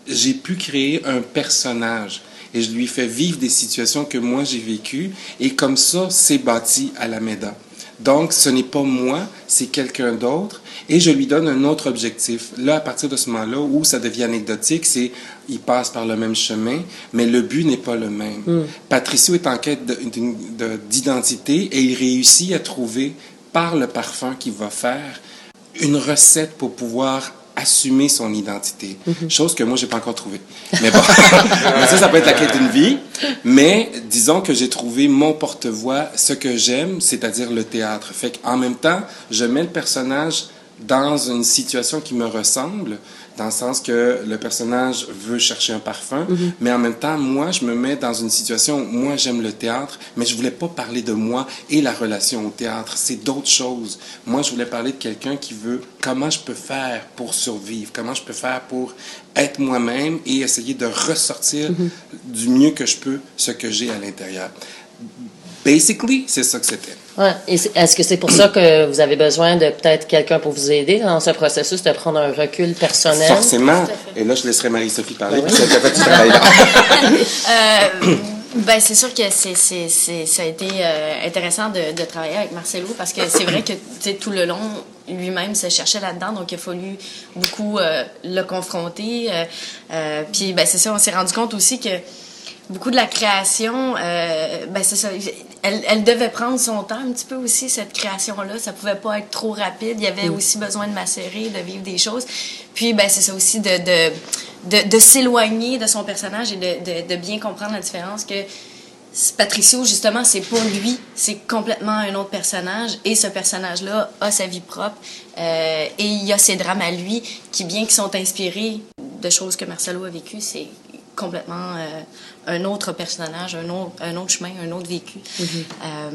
j'ai pu créer un personnage et je lui fais vivre des situations que moi j'ai vécues et comme ça, c'est bâti à la MEDA. Donc, ce n'est pas moi, c'est quelqu'un d'autre et je lui donne un autre objectif. Là, à partir de ce moment-là, où ça devient anecdotique, c'est il passe par le même chemin, mais le but n'est pas le même. Mm. Patricio est en quête d'identité et il réussit à trouver par le parfum qu'il va faire une recette pour pouvoir assumer son identité. Chose que moi, j'ai pas encore trouvée. Mais bon, [LAUGHS] Mais ça, ça peut être la quête d'une vie. Mais disons que j'ai trouvé mon porte-voix, ce que j'aime, c'est-à-dire le théâtre. Fait qu'en même temps, je mets le personnage dans une situation qui me ressemble, dans le sens que le personnage veut chercher un parfum, Mhm. mais en même temps, moi, je me mets dans une situation où moi, j'aime le théâtre, mais je voulais pas parler de moi et la relation au théâtre. C'est d'autres choses. Moi, je voulais parler de quelqu'un qui veut comment je peux faire pour survivre, comment je peux faire pour être moi-même et essayer de ressortir Mhm. du mieux que je peux ce que j'ai à l'intérieur. Basically, c'est ça que c'était. Ouais. Est-ce que c'est pour ça que vous avez besoin de peut-être quelqu'un pour vous aider dans ce processus de prendre un recul personnel? Forcément. Et là, je laisserai Marie-Sophie parler, Ben puis oui. Euh, ben, c'est sûr que c'est, c'est, c'est, ça a été euh, intéressant de, de travailler avec Marcelo parce que c'est vrai que tout le long, lui-même se cherchait là-dedans, donc il a fallu beaucoup euh, le confronter. euh, euh, puis, ben, c'est ça, on s'est rendu compte aussi que beaucoup de la création, euh, ben, c'est ça, elle, elle devait prendre son temps un petit peu aussi, cette création-là. Ça pouvait pas être trop rapide. Il y avait Mm. aussi besoin de macérer, de vivre des choses. Puis, ben, c'est ça aussi de, de, de, de s'éloigner de son personnage et de, bien comprendre la différence que Patricio, justement, c'est pas lui, c'est complètement un autre personnage. Et ce personnage-là a sa vie propre. euh, et il y a ses drames à lui qui, bien qu'ils sont inspirés de choses que Marcelo a vécues, c'est complètement euh, un autre personnage, un autre, un autre chemin, un autre vécu. Euh,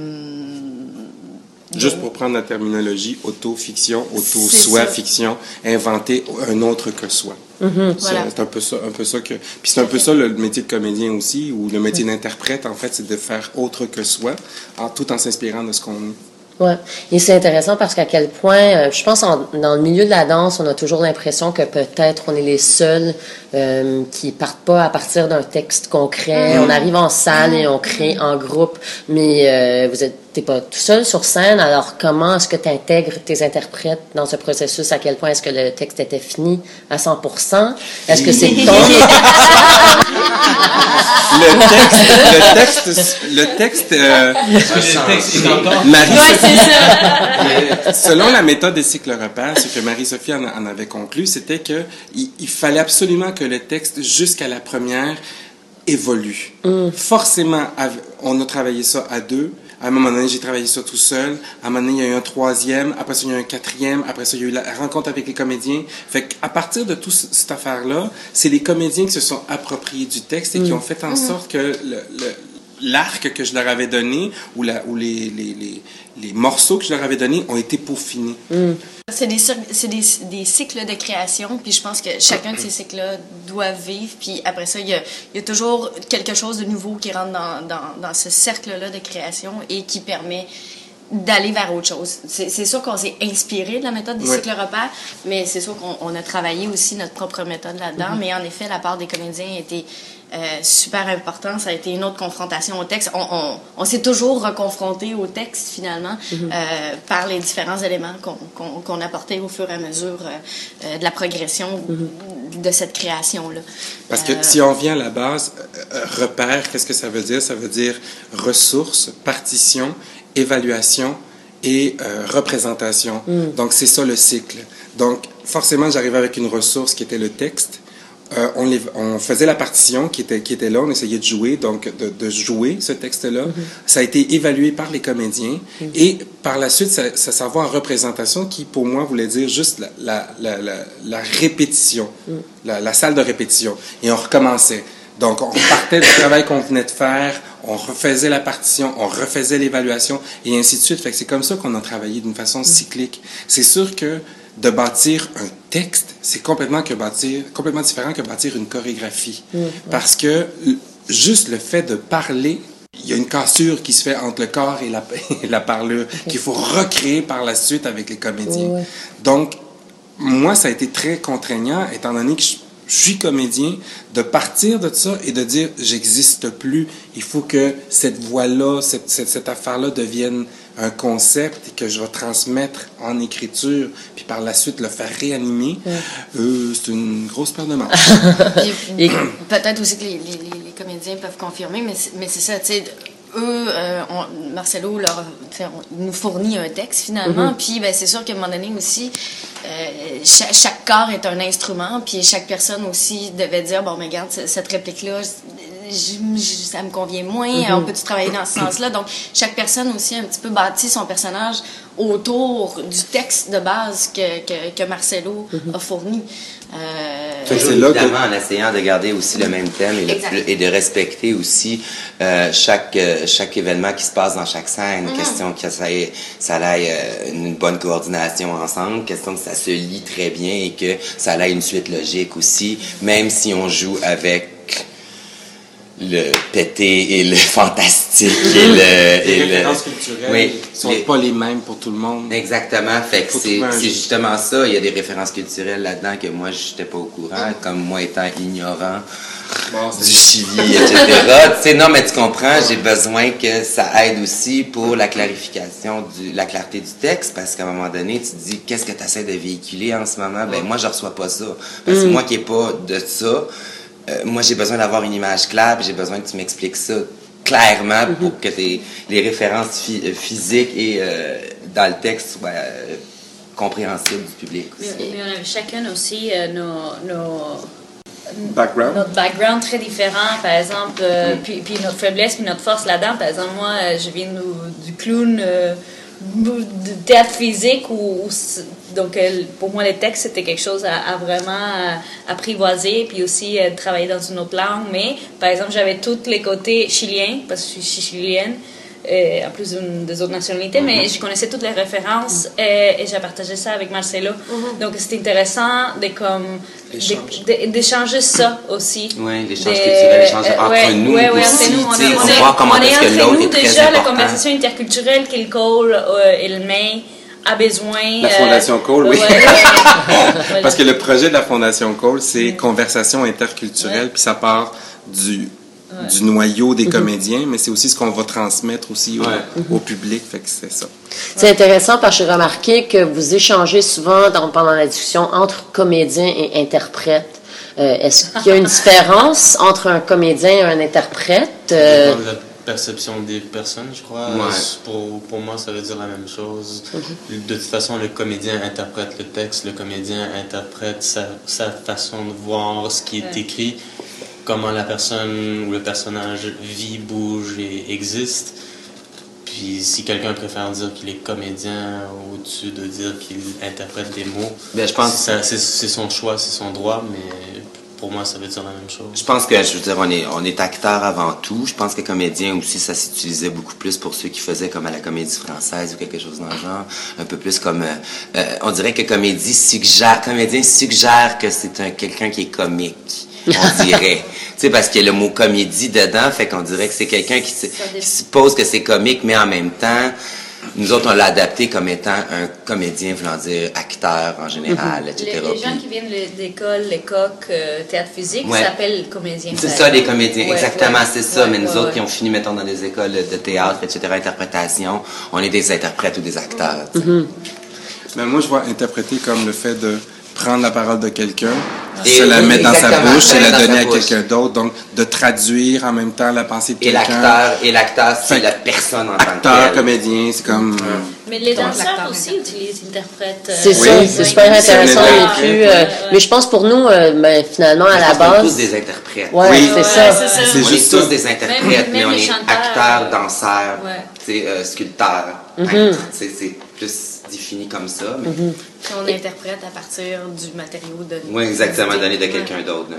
Juste pour prendre la terminologie, auto-fiction, auto-soi, fiction, inventer un autre que soi. Mhm. C'est Voilà. c'est un peu ça, un peu ça que. Puis c'est un peu ça le métier de comédien aussi, ou le métier d'interprète en fait, c'est de faire autre que soi, en, tout en s'inspirant de ce qu'on est. Ouais. Et c'est intéressant parce qu'à quel point, euh, je pense, en- dans le milieu de la danse, on a toujours l'impression que peut-être on est les seuls euh, qui partent pas à partir d'un texte concret. Mhm. On arrive en salle et on crée en groupe, mais euh, vous êtes t'es pas tout seul sur scène. Alors comment est-ce que tu intègres tes interprètes dans ce processus? À quel point est-ce que le texte était fini à 100 Est-ce que c'est ton [LAUGHS] Le texte, le texte, le texte, euh, Marie- Ouais, c'est ça. Selon la méthode des cycles repas, ce que Marie-Sophie en, en avait conclu, c'était que il, il fallait absolument que le texte, jusqu'à la première, évolue. Forcément, av- on a travaillé ça à deux. À un moment donné, j'ai travaillé ça tout seul. À un moment donné, il y a eu un troisième. Après ça, il y a eu un quatrième. Après ça, il y a eu la rencontre avec les comédiens. Fait qu'à partir de toute cette affaire-là, c'est les comédiens qui se sont appropriés du texte et qui Mm. ont fait en Mhm. sorte que le- le- l'arc que je leur avais donné ou, la, ou les, les, les, les morceaux que je leur avais donnés ont été peaufinés. C'est des, cyc- c'est des, des cycles de création, puis je pense que chacun de ces cycles-là doit vivre, puis après ça, il y a, il y a toujours quelque chose de nouveau qui rentre dans, dans, dans ce cercle-là de création et qui permet d'aller vers autre chose. C'est sûr qu'on s'est inspiré de la méthode des cycles repères, mais c'est sûr qu'on on a travaillé aussi notre propre méthode là-dedans, Mhm. mais en effet, la part des comédiens était euh, super important. Ça a été une autre confrontation au texte. On, on, on s'est toujours reconfronté au texte, finalement, Mhm. euh, par les différents éléments qu'on qu'on qu'on apportait au fur et à mesure euh, de la progression Mhm. de cette création-là. Parce que Euh, si on vient à la base, repère, qu'est-ce que ça veut dire? Ça veut dire ressources, partition, évaluation et euh, représentation. Donc, c'est ça le cycle. Donc, forcément, j'arrivais avec une ressource qui était le texte. Euh, on, les- on faisait la partition qui était, qui était là, on essayait de jouer, donc de, de jouer ce texte-là. Ça a été évalué par les comédiens. Et par la suite, ça, ça s'en va en représentation qui, pour moi, voulait dire juste la, la, la, la, la répétition, la, la salle de répétition. Et on recommençait. Donc, on partait du travail qu'on venait de faire, on refaisait la partition, on refaisait l'évaluation, et ainsi de suite. Fait que c'est comme ça qu'on a travaillé d'une façon cyclique. C'est sûr que de bâtir un texte, c'est complètement, que bâtir, complètement différent que bâtir une chorégraphie. Parce que l- juste le fait de parler, il y a une cassure qui se fait entre le corps et la, [LAUGHS] et la parlure, qu'il faut recréer par la suite avec les comédiens. Donc, moi, ça a été très contraignant, étant donné que je, je suis comédien, de partir de ça et de dire j'existe plus. Il faut que cette voix-là, cette, cette, cette affaire-là devienne un concept et que je vais transmettre en écriture, puis par la suite le faire réanimer. Euh, c'est une grosse paire de manches. [LAUGHS] Puis, [CLEARS THROAT] Peut-être aussi que les, les- les- les comédiens peuvent confirmer, mais c'est, mais c'est ça, tu sais, eux, euh, on- Marcelo leur, on- nous fournit un texte finalement, Mhm. puis ben, c'est sûr qu'à un moment donné aussi, euh, cha- chaque, corps est un instrument, puis chaque personne aussi devait dire, bon, mais regarde, cette réplique-là, ça me convient moins, Mhm. on peut-tu travailler dans ce sens-là? Donc, chaque personne aussi a un petit peu bâti son personnage autour du texte de base que, que, que Marcelo a fourni. Euh, Toujours, évidemment, en essayant de garder aussi le même thème et, le de respecter aussi euh, chaque, euh, chaque événement qui se passe dans chaque scène. Mhm. Question que ça ait, ça ait euh, une bonne coordination ensemble. Question que ça se lie très bien et que ça ait une suite logique aussi, même si on joue avec le pété et le [LAUGHS] fantastique et le... Les et le- références culturelles Oui, sont les- pas les mêmes pour tout le monde. Exactement. Fait que c'est un justement ça. Il y a des références culturelles là-dedans que moi, je n'étais pas au courant, comme moi étant ignorant du Chili, etc. [LAUGHS] tu sais, non, mais tu comprends, j'ai besoin que ça aide aussi pour la clarification, du, la clarté du texte, parce qu'à un moment donné, tu te dis, qu'est-ce que tu essaies de véhiculer en ce moment? Ben, moi, je reçois pas ça. Parce que Mm. moi qui n'ai pas de ça, euh, moi, j'ai besoin d'avoir une image claire, puis j'ai besoin que tu m'expliques ça clairement pour que tes- les références euh, physiques et euh, dans le texte soient euh, compréhensibles du public Mais, aussi. mais on avait chacun aussi euh, nos, nos, Background. notre background très différent, par exemple, Mm. euh, puis, puis notre faiblesse, puis notre force là-dedans. Par exemple, moi, je viens du, du clown, euh, du théâtre physique, c'est- donc pour moi, les textes, c'était quelque chose à, à vraiment euh, apprivoiser, puis aussi euh, travailler dans une autre langue. Mais, par exemple, j'avais tous les côtés chiliens, parce que je suis chilienne, en plus des autres nationalités, mais je connaissais toutes les références et, et j'ai partagé ça avec Marcelo. Donc c'était intéressant de comme de- de- d'échanger ça aussi. Oui, l'échange culturel, l'échange euh, entre ouais, nous ouais, ouais, entre nous, on est- on on est- voit comment on est est-ce que entre nous est déjà, la conversation interculturelle qu'il Cole euh, et le May a besoin. La euh, Fondation Cole, oui. ouais, [LAUGHS] ouais. Parce que le projet de la Fondation Cole, c'est conversation interculturelle, puis ça part du, Ouais. du noyau des Mhm. comédiens, mais c'est aussi ce qu'on va transmettre aussi au, au public, fait que c'est ça. C'est intéressant parce que j'ai remarqué que vous échangez souvent dans- pendant la discussion entre comédiens et interprètes. Euh, Est-ce qu'il y a une différence entre un comédien et un interprète? Ça Euh, dépend de la perception des personnes, je crois. Ouais. Pour, pour moi, ça veut dire la même chose. Mhm. De toute façon, le comédien interprète le texte, le comédien interprète sa, sa façon de voir ce qui est Ouais. écrit, comment la personne ou le personnage vit, bouge et existe. Puis si quelqu'un préfère dire qu'il est comédien au-dessus de dire qu'il interprète des mots, Ben, je pense- c'est son choix, c'est son droit, mais pour moi, ça veut dire la même chose. Je pense que, je veux dire, on est, on est acteur avant tout. Je pense que comédien aussi, ça s'utilisait beaucoup plus pour ceux qui faisaient comme à la comédie française ou quelque chose dans le genre. Un peu plus comme, euh, euh, on dirait que comédie suggère, comédien suggère que c'est un, quelqu'un qui est comique. [LAUGHS] On dirait. tu sais, parce qu'il y a le mot comédie dedans, fait qu'on dirait que c'est quelqu'un qui, se- qui suppose que c'est comique, mais en même temps, nous autres, on l'a adapté comme étant un comédien, voulant dire acteur en général, etc. Les, les gens qui viennent de- d'école, les coques, euh, théâtre physique, Ouais. s'appellent comédiens. C'est ça, les comédiens, Ouais, exactement, ouais, c'est ça. ouais, mais nous ouais, autres ouais. qui ont fini, mettons, dans des écoles de théâtre, etc., interprétation, on est des interprètes ou des acteurs. sais. Mais moi, je vois interpréter comme le fait de prendre la parole de quelqu'un, se la oui, mettre dans sa bouche et la donner à quelqu'un d'autre. Donc, de traduire en même temps la pensée de Et quelqu'un. l'acteur, et l'acteur, c'est Fait la personne en tant que Acteur, comédien, c'est comme... Mais les danseurs aussi utilisent, interprètent. euh, C'est ça, oui, c'est oui. super intéressant euh, mais je pense pour nous, euh, ben, finalement, à la base. tous des interprètes. Ouais, Oui. c'est ça. c'est ça. on juste est tous ça. des interprètes, Même- mais même on les est acteurs, euh, danseurs, euh, sculpteurs. Mhm. peintres. C'est c'est plus défini comme ça. Mais... Puis on interprète à partir du matériau donné. Oui, exactement, donné de quelqu'un d'autre.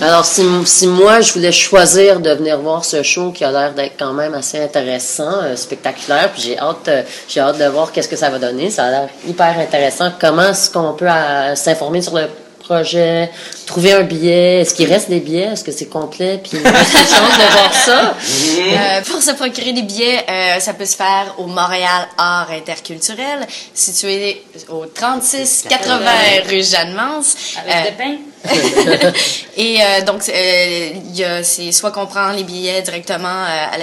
Alors, si, si moi, je voulais choisir de venir voir ce show qui a l'air d'être quand même assez intéressant, euh, spectaculaire, puis j'ai hâte, euh, j'ai hâte de voir qu'est-ce que ça va donner. Ça a l'air hyper intéressant. Comment est-ce qu'on peut euh, s'informer sur le projet, trouver un billet? Est-ce qu'il reste des billets? Est-ce que c'est complet? Puis, qu'il chance de voir ça? [LAUGHS] Euh, pour se procurer des billets, euh, ça peut se faire au Montréal Art Interculturel, situé au 3680 rue Jeanne-Mance. Avec des pains. [LAUGHS] Et euh, donc, euh, c'est soit qu'on prend les billets directement euh, à,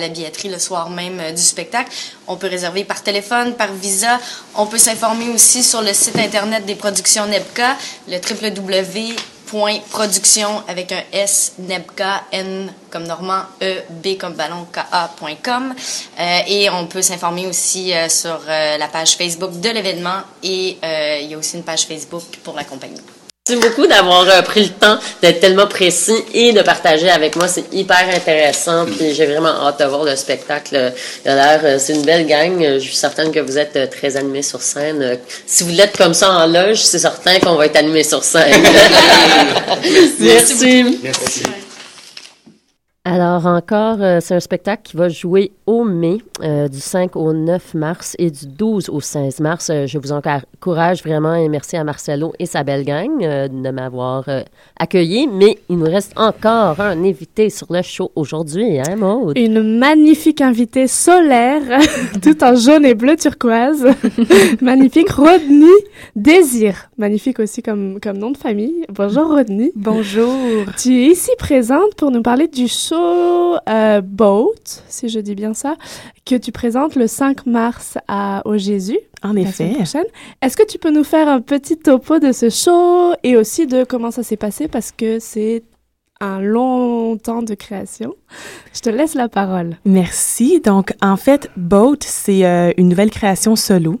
la, billetterie le soir même du spectacle. On peut réserver par téléphone, par visa. On peut s'informer aussi sur le site internet des productions NEBCA, le www.production avec un S, NEBCA, N comme Normand, E, B comme ballon, KA.com. Euh, et on peut s'informer aussi sur la page Facebook de l'événement et il y a aussi une page Facebook pour la compagnie. Merci beaucoup d'avoir euh, pris le temps d'être tellement précis et de partager avec moi. C'est hyper intéressant. Puis j'ai vraiment hâte de voir le spectacle. Il a l'air, euh, c'est une belle gang. Euh, Je suis certaine que vous êtes euh, très animés sur scène. Euh, Si vous l'êtes comme ça en loge, c'est certain qu'on va être animés sur scène. [LAUGHS] Merci. Merci. Alors encore, euh, c'est un spectacle qui va jouer au mai, euh, du 5 au 9 mars et du 12 au 16 mars. Euh, je vous encourage vraiment et merci à Marcelo et sa belle gang euh, de m'avoir euh, accueilli. Mais il nous reste encore un invité sur le show aujourd'hui, hein Maud? Une magnifique invitée solaire, [LAUGHS] tout en jaune et bleu turquoise. [LAUGHS] magnifique Rodney Désir. Magnifique aussi comme, comme nom de famille. Bonjour Rodney. Bonjour. Tu es ici présente pour nous parler du show euh, Boat, si je dis bien ça, que tu présentes le 5 mars à, au Jésus. En effet. Est-ce que tu peux nous faire un petit topo de ce show et aussi de comment ça s'est passé? Parce que c'est un long temps de création. Je te laisse la parole. Merci. Donc, en fait, Boat, c'est euh, une nouvelle création solo.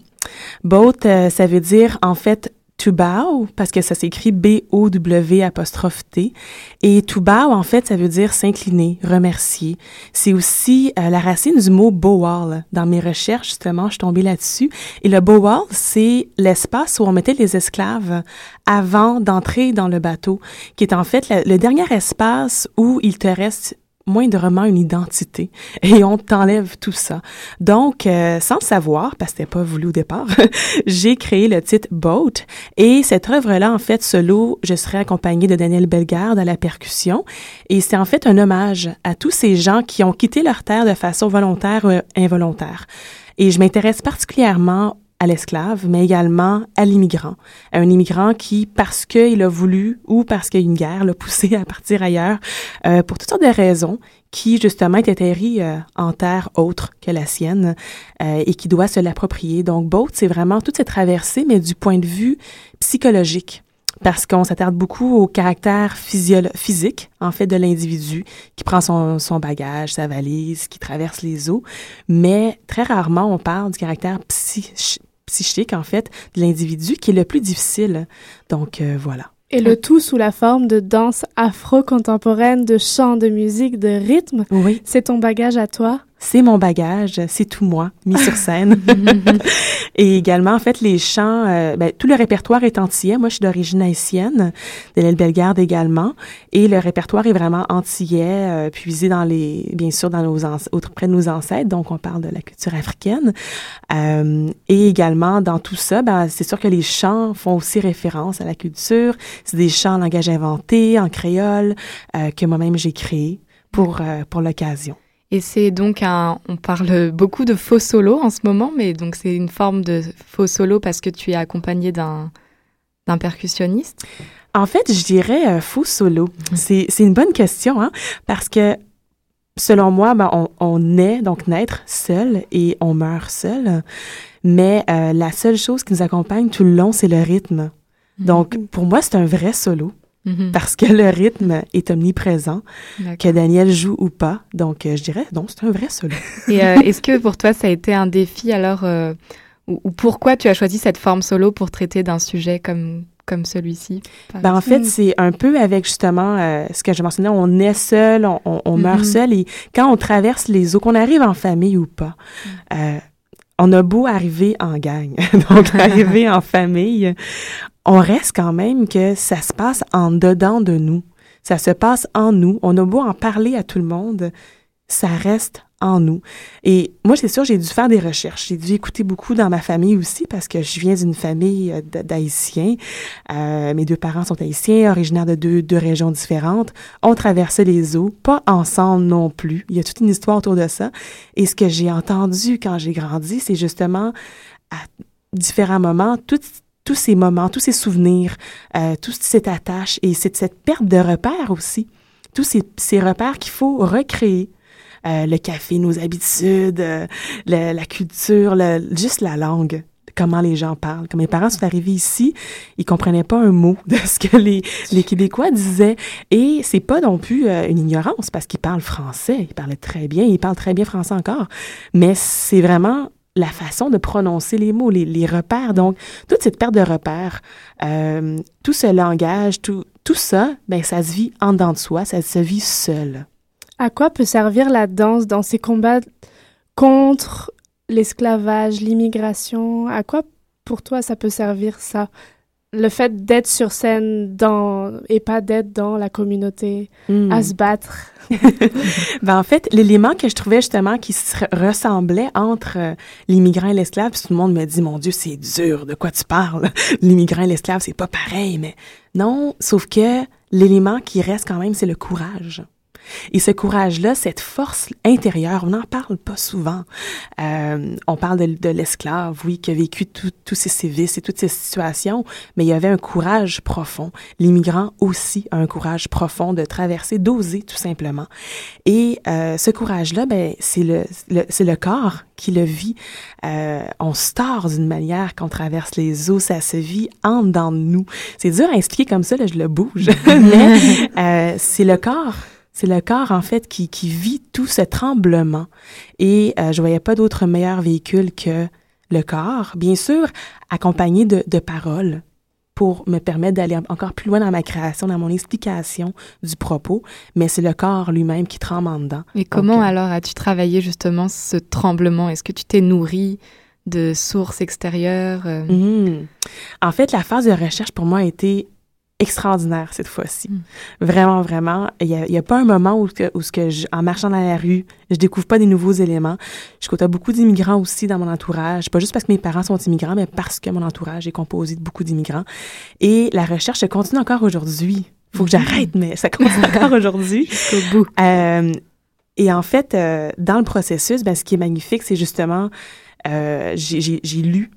Boat, euh, ça veut dire, en fait, bow, parce que ça s'écrit B-O-W apostrophe T. Et bow, en fait, ça veut dire s'incliner, remercier. C'est aussi euh, la racine du mot bowal. Dans mes recherches, justement, je suis tombée là-dessus. Et le bowal, c'est l'espace où on mettait les esclaves avant d'entrer dans le bateau, qui est en fait le dernier espace où il te reste moindrement une identité et on t'enlève tout ça. Donc, euh, sans savoir, parce que c'était pas voulu au départ, [LAUGHS] j'ai créé le titre Boat et cette œuvre-là, en fait, solo, je serai accompagnée de Daniel Bellegarde à la percussion et c'est en fait un hommage à tous ces gens qui ont quitté leur terre de façon volontaire ou involontaire. Et je m'intéresse particulièrement à l'esclave, mais également à l'immigrant. Un immigrant qui, parce qu'il a voulu ou parce qu'il y a une guerre, l'a poussé à partir ailleurs, euh, pour toutes sortes de raisons, qui justement est atterri euh, en terre autre que la sienne euh, et qui doit se l'approprier. Donc, Boat, c'est vraiment toute cette traversée, mais du point de vue psychologique parce qu'on s'attarde beaucoup au caractère physique, en fait, de l'individu qui prend son, son bagage, sa valise, qui traverse les eaux, mais très rarement on parle du caractère psy- psychique, en fait, de l'individu qui est le plus difficile. Donc, euh, voilà. Et le tout sous la forme de danse afro-contemporaine, de chant, de musique, de rythme. Oui. C'est ton bagage à toi. C'est mon bagage, c'est tout moi, mis sur scène. [LAUGHS] et également, en fait, les chants, euh, ben, tout le répertoire est antillais. Moi, je suis d'origine haïtienne, de l'île Bellegarde également. Et le répertoire est vraiment antillais, euh, puisé dans les, bien sûr, dans nos auprès de nos ancêtres. Donc, on parle de la culture africaine. Euh, et également, dans tout ça, ben, c'est sûr que les chants font aussi référence à la culture. C'est des chants en langage inventé, en créole, que moi-même j'ai créé pour, pour l'occasion. Et c'est donc un. On parle beaucoup de faux solo en ce moment, mais donc c'est une forme de faux solo parce que tu es accompagné d'un d'un percussionniste. En fait, je dirais euh, faux solo. C'est c'est une bonne question, hein, parce que selon moi, ben, on, on naît, donc naître seul et on meurt seul. Mais euh, la seule chose qui nous accompagne tout le long, c'est le rythme. Donc, pour moi, c'est un vrai solo. Mhm. Parce que le rythme est omniprésent, que Daniel joue ou pas. Donc, euh, je dirais, non, c'est un vrai solo. [LAUGHS] Et euh, est-ce que pour toi, ça a été un défi alors euh, ou, ou pourquoi tu as choisi cette forme solo pour traiter d'un sujet comme, comme celui-ci Ben, en fait, c'est un peu avec justement ce que je mentionnais, on est seul, on, on- on meurt Mhm. seul et quand on traverse les eaux, qu'on arrive en famille ou pas, euh, on a beau arriver en gang, [LAUGHS] donc arriver en famille, on reste quand même que ça se passe en dedans de nous. Ça se passe en nous. On a beau en parler à tout le monde, ça reste en nous. Et moi, c'est sûr, j'ai dû faire des recherches. J'ai dû écouter beaucoup dans ma famille aussi parce que je viens d'une famille euh, d'Haïtiens. Euh, mes deux parents sont haïtiens, originaires de deux, régions différentes. On traversait les eaux, pas ensemble non plus. Il y a toute une histoire autour de ça. Et ce que j'ai entendu quand j'ai grandi, c'est justement à différents moments, tous ces moments, tous ces souvenirs, euh, toute cette attache et c'est cette perte de repères aussi. Tous ces repères qu'il faut recréer. Euh, le café, nos habitudes, euh, le- la culture, le- juste la langue, comment les gens parlent. Quand mes parents sont arrivés ici, ils comprenaient pas un mot de ce que les, les Québécois disaient. Et c'est pas non plus euh, une ignorance parce qu'ils parlent français. Ils parlaient très bien. Ils parlent très bien français encore. Mais c'est vraiment la façon de prononcer les mots, les, les repères. Donc, toute cette perte de repères, euh, tout ce langage, tout, tout ça, ben, ça se vit en dedans de soi, ça se vit seul. À quoi peut servir la danse dans ces combats contre l'esclavage, l'immigration? À quoi, pour toi, ça peut servir ça? Le fait d'être sur scène dans, et pas d'être dans la communauté, Hmm. à se battre. [LAUGHS] ben, en fait, l'élément que je trouvais justement qui se ressemblait entre euh, l'immigrant et l'esclave, tout le monde me dit, mon Dieu, c'est dur, de quoi tu parles? [LAUGHS] L'immigrant et l'esclave, c'est pas pareil, mais non, sauf que l'élément qui reste quand même, c'est le courage. Et ce courage-là, cette force intérieure, on n'en parle pas souvent. Euh, on parle de, l'esclave, oui, qui a vécu tous ces sévices et toutes ces situations, mais il y avait un courage profond. L'immigrant aussi a un courage profond de traverser, d'oser tout simplement. Et euh, ce courage-là, ben, c'est le, le- corps qui le vit. Euh, on se d'une manière quand on traverse les eaux, ça se vit en dedans de nous. C'est dur à expliquer comme ça, là, je le bouge, [LAUGHS] mais c'est le corps. C'est le corps, en fait, qui, qui vit tout ce tremblement. Et euh, je voyais pas d'autre meilleur véhicule que le corps, bien sûr, accompagné de, de paroles pour me permettre d'aller encore plus loin dans ma création, dans mon explication du propos, mais c'est le corps lui-même qui tremble en dedans. Et comment alors as-tu travaillé justement ce tremblement? Est-ce que tu t'es nourri de sources extérieures euh, Mhm. En fait, la phase de recherche pour moi a été extraordinaire cette fois-ci. Vraiment, vraiment. Il n'y a, pas un moment où, que, où ce que je- en marchant dans la rue, je découvre pas des nouveaux éléments. Je côtoie beaucoup d'immigrants aussi dans mon entourage, pas juste parce que mes parents sont immigrants, mais parce que mon entourage est composé de beaucoup d'immigrants. Et la recherche continue encore aujourd'hui. Faut que j'arrête, mais ça continue [LAUGHS] encore aujourd'hui. Jusqu'au bout. Euh, et en fait, euh, dans le processus, ben, ce qui est magnifique, c'est justement, euh, j'ai lu,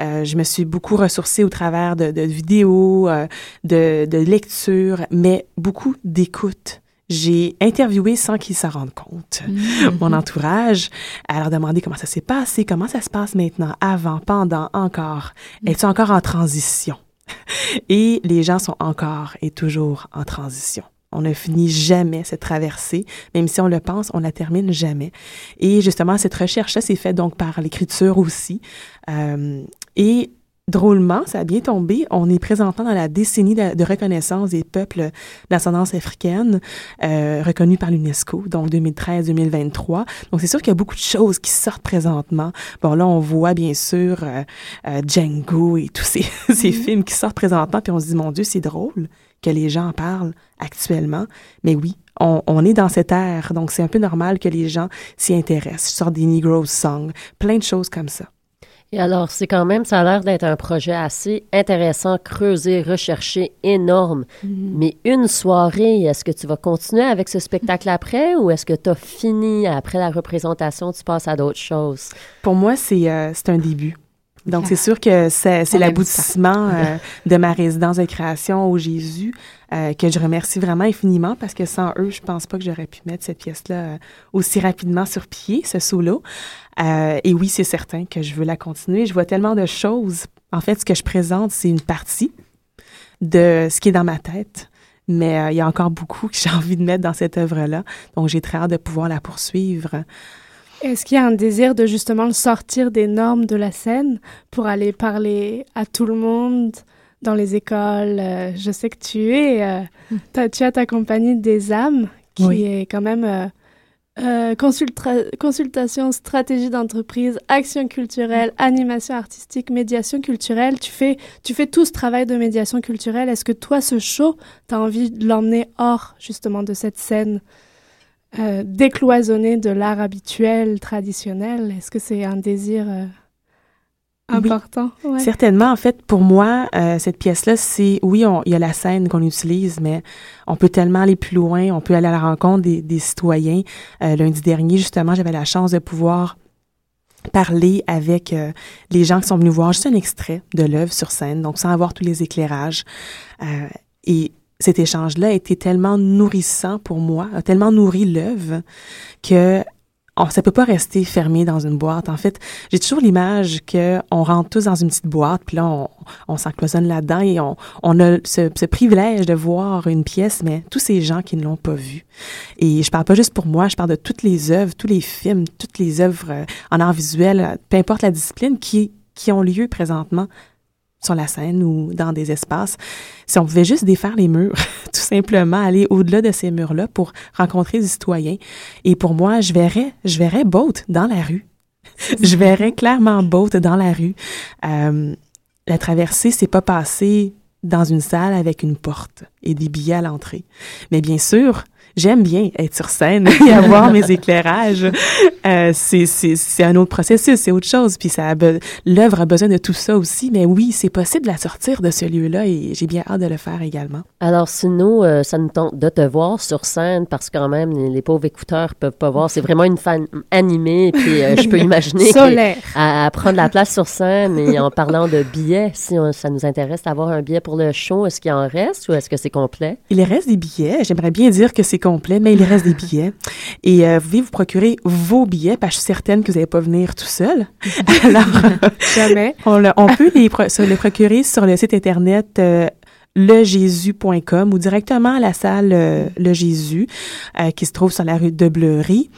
euh, je me suis beaucoup ressourcée au travers de, de vidéos, euh, de, de lectures, mais beaucoup d'écoute. J'ai interviewé sans qu'ils s'en rendent compte Mhm. mon entourage, à leur demander comment ça s'est passé, comment ça se passe maintenant, avant, pendant, encore. Es-tu encore en transition? [LAUGHS] Et les gens sont encore et toujours en transition. On ne finit jamais cette traversée, même si on le pense, on la termine jamais. Et justement, cette recherche-là s'est faite donc par l'écriture aussi. Euh, et drôlement, ça a bien tombé. On est présentement dans la décennie de, de reconnaissance des peuples d'ascendance africaine, euh, reconnus par l'UNESCO, donc 2013-2023. Donc c'est sûr qu'il y a beaucoup de choses qui sortent présentement. Bon, là, on voit bien sûr euh, euh, Django et tous ces, [LAUGHS] ces films qui sortent présentement, puis on se dit, mon Dieu, c'est drôle que les gens en parlent actuellement. Mais oui, on, on est dans cette ère, donc c'est un peu normal que les gens s'y intéressent. Je sors des Negro songs, plein de choses comme ça. Et alors, c'est quand même, ça a l'air d'être un projet assez intéressant, creusé, recherché, énorme. Mais une soirée, est-ce que tu vas continuer avec ce spectacle après ou est-ce que tu as fini après la représentation, tu passes à d'autres choses? Pour moi, c'est euh, c'est un début. Donc, c'est sûr que c'est l'aboutissement euh, de ma résidence de création au Jésus, euh, que je remercie vraiment infiniment parce que sans eux, je pense pas que j'aurais pu mettre cette pièce-là euh, aussi rapidement sur pied, ce solo. Euh, et oui, c'est certain que je veux la continuer. Je vois tellement de choses. En fait, ce que je présente, c'est une partie de ce qui est dans ma tête. Mais euh, il y a encore beaucoup que [LAUGHS] j'ai envie de mettre dans cette œuvre-là. Donc, j'ai très hâte de pouvoir la poursuivre. Est-ce qu'il y a un désir de justement sortir des normes de la scène pour aller parler à tout le monde dans les écoles Euh, Je sais que tu es, euh, tu as ta compagnie des âmes qui Oui. est quand même euh, consultation, stratégie d'entreprise, action culturelle, animation artistique, médiation culturelle. Tu fais, tu fais tout ce travail de médiation culturelle. Est-ce que toi, ce show, tu as envie de l'emmener hors justement de cette scène euh, décloisonné de l'art habituel, traditionnel? Est-ce que c'est un désir important? Ouais. Certainement, en fait, pour moi, euh, cette pièce-là, c'est, oui, on- il y a la scène qu'on utilise, mais on peut tellement aller plus loin, on peut aller à la rencontre des, des citoyens. Euh, lundi dernier, justement, j'avais la chance de pouvoir parler avec euh, les gens qui sont venus voir juste un extrait de l'œuvre sur scène, donc sans avoir tous les éclairages. Euh, et cet échange-là a été tellement nourrissant pour moi, a tellement nourri l'œuvre que on, ça peut pas rester fermé dans une boîte. En fait, j'ai toujours l'image que on rentre tous dans une petite boîte, puis là, on, on s'encloisonne là-dedans et on, on a ce, ce privilège de voir une pièce, mais tous ces gens qui ne l'ont pas vue. Et je parle pas juste pour moi, je parle de toutes les œuvres, tous les films, toutes les œuvres euh, en art visuel, euh, peu importe la discipline, qui, qui ont lieu présentement sur la scène ou dans des espaces. Si on pouvait juste défaire les murs, [LAUGHS] tout simplement aller au-delà de ces murs-là pour rencontrer des citoyens. Et pour moi, je verrais, je verrais Boat dans la rue. [LAUGHS] je verrais clairement Boat dans la rue. Euh, la traversée, c'est pas passé dans une salle avec une porte et des billets à l'entrée. Mais bien sûr, j'aime bien être sur scène [LAUGHS] et avoir mes éclairages. Euh, c'est, un autre processus, c'est autre chose. Puis ça l'œuvre a besoin de tout ça aussi. Mais oui, c'est possible de la sortir de ce lieu-là et j'ai bien hâte de le faire également. Alors, sinon, euh, ça nous tente de te voir sur scène parce que quand même, les, les pauvres écouteurs peuvent pas voir. C'est vraiment une fan animée. Puis euh, je peux [LAUGHS] imaginer à, à prendre la place sur scène et en parlant de billets, si on- ça nous intéresse d'avoir un billet pour le show, est-ce qu'il en reste ou est-ce que c'est complet? Il reste des billets. J'aimerais bien dire que c'est complet, mais il [LAUGHS] reste des billets. Et euh, vous pouvez vous procurer vos billets, parce que je suis certaine que vous n'allez pas venir tout seul. [LAUGHS] Alors, Jamais. On, le- on peut les, pro- se les procurer sur le site internet euh, lejesus.com ou directement à la salle euh, Le Jésus euh, qui se trouve sur la rue de Bleury.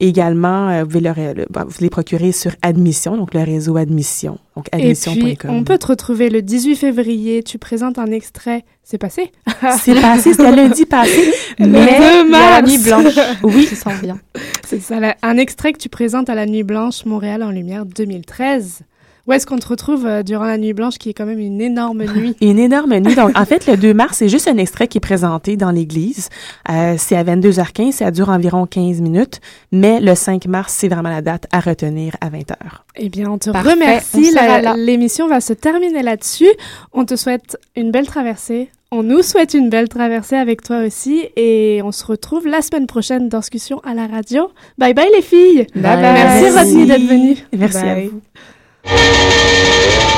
Également, euh, vous, pouvez le le- bon, vous les procurer sur Admission, donc le réseau Admission, donc Et admission.com. puis, on peut te retrouver le 18 février. Tu présentes un extrait. C'est passé? [LAUGHS] C'est passé, c'était lundi passé, [LAUGHS] Le mais 2 il y a la nuit blanche. [LAUGHS] Oui. Qui s'en vient. C'est ça, la- un extrait que tu présentes à la Nuit Blanche Montréal en Lumière 2013. Où est-ce qu'on te retrouve euh, durant la Nuit Blanche, qui est quand même une énorme [LAUGHS] nuit? Une énorme nuit. Donc, en fait, le 2 mars, c'est juste un extrait qui est présenté dans l'église. Euh, c'est à 22h15, ça dure environ 15 minutes. Mais le 5 mars, c'est vraiment la date à retenir à 20h. Eh bien, on te Parfait, remercie. L'émission va se terminer là-dessus. On te souhaite une belle traversée. On nous souhaite une belle traversée avec toi aussi. Et on se retrouve la semaine prochaine dans Discussion à la radio. Bye bye les filles. Bye bye. Merci Merci. Rodney d'être venue. Merci à vous. Yeah.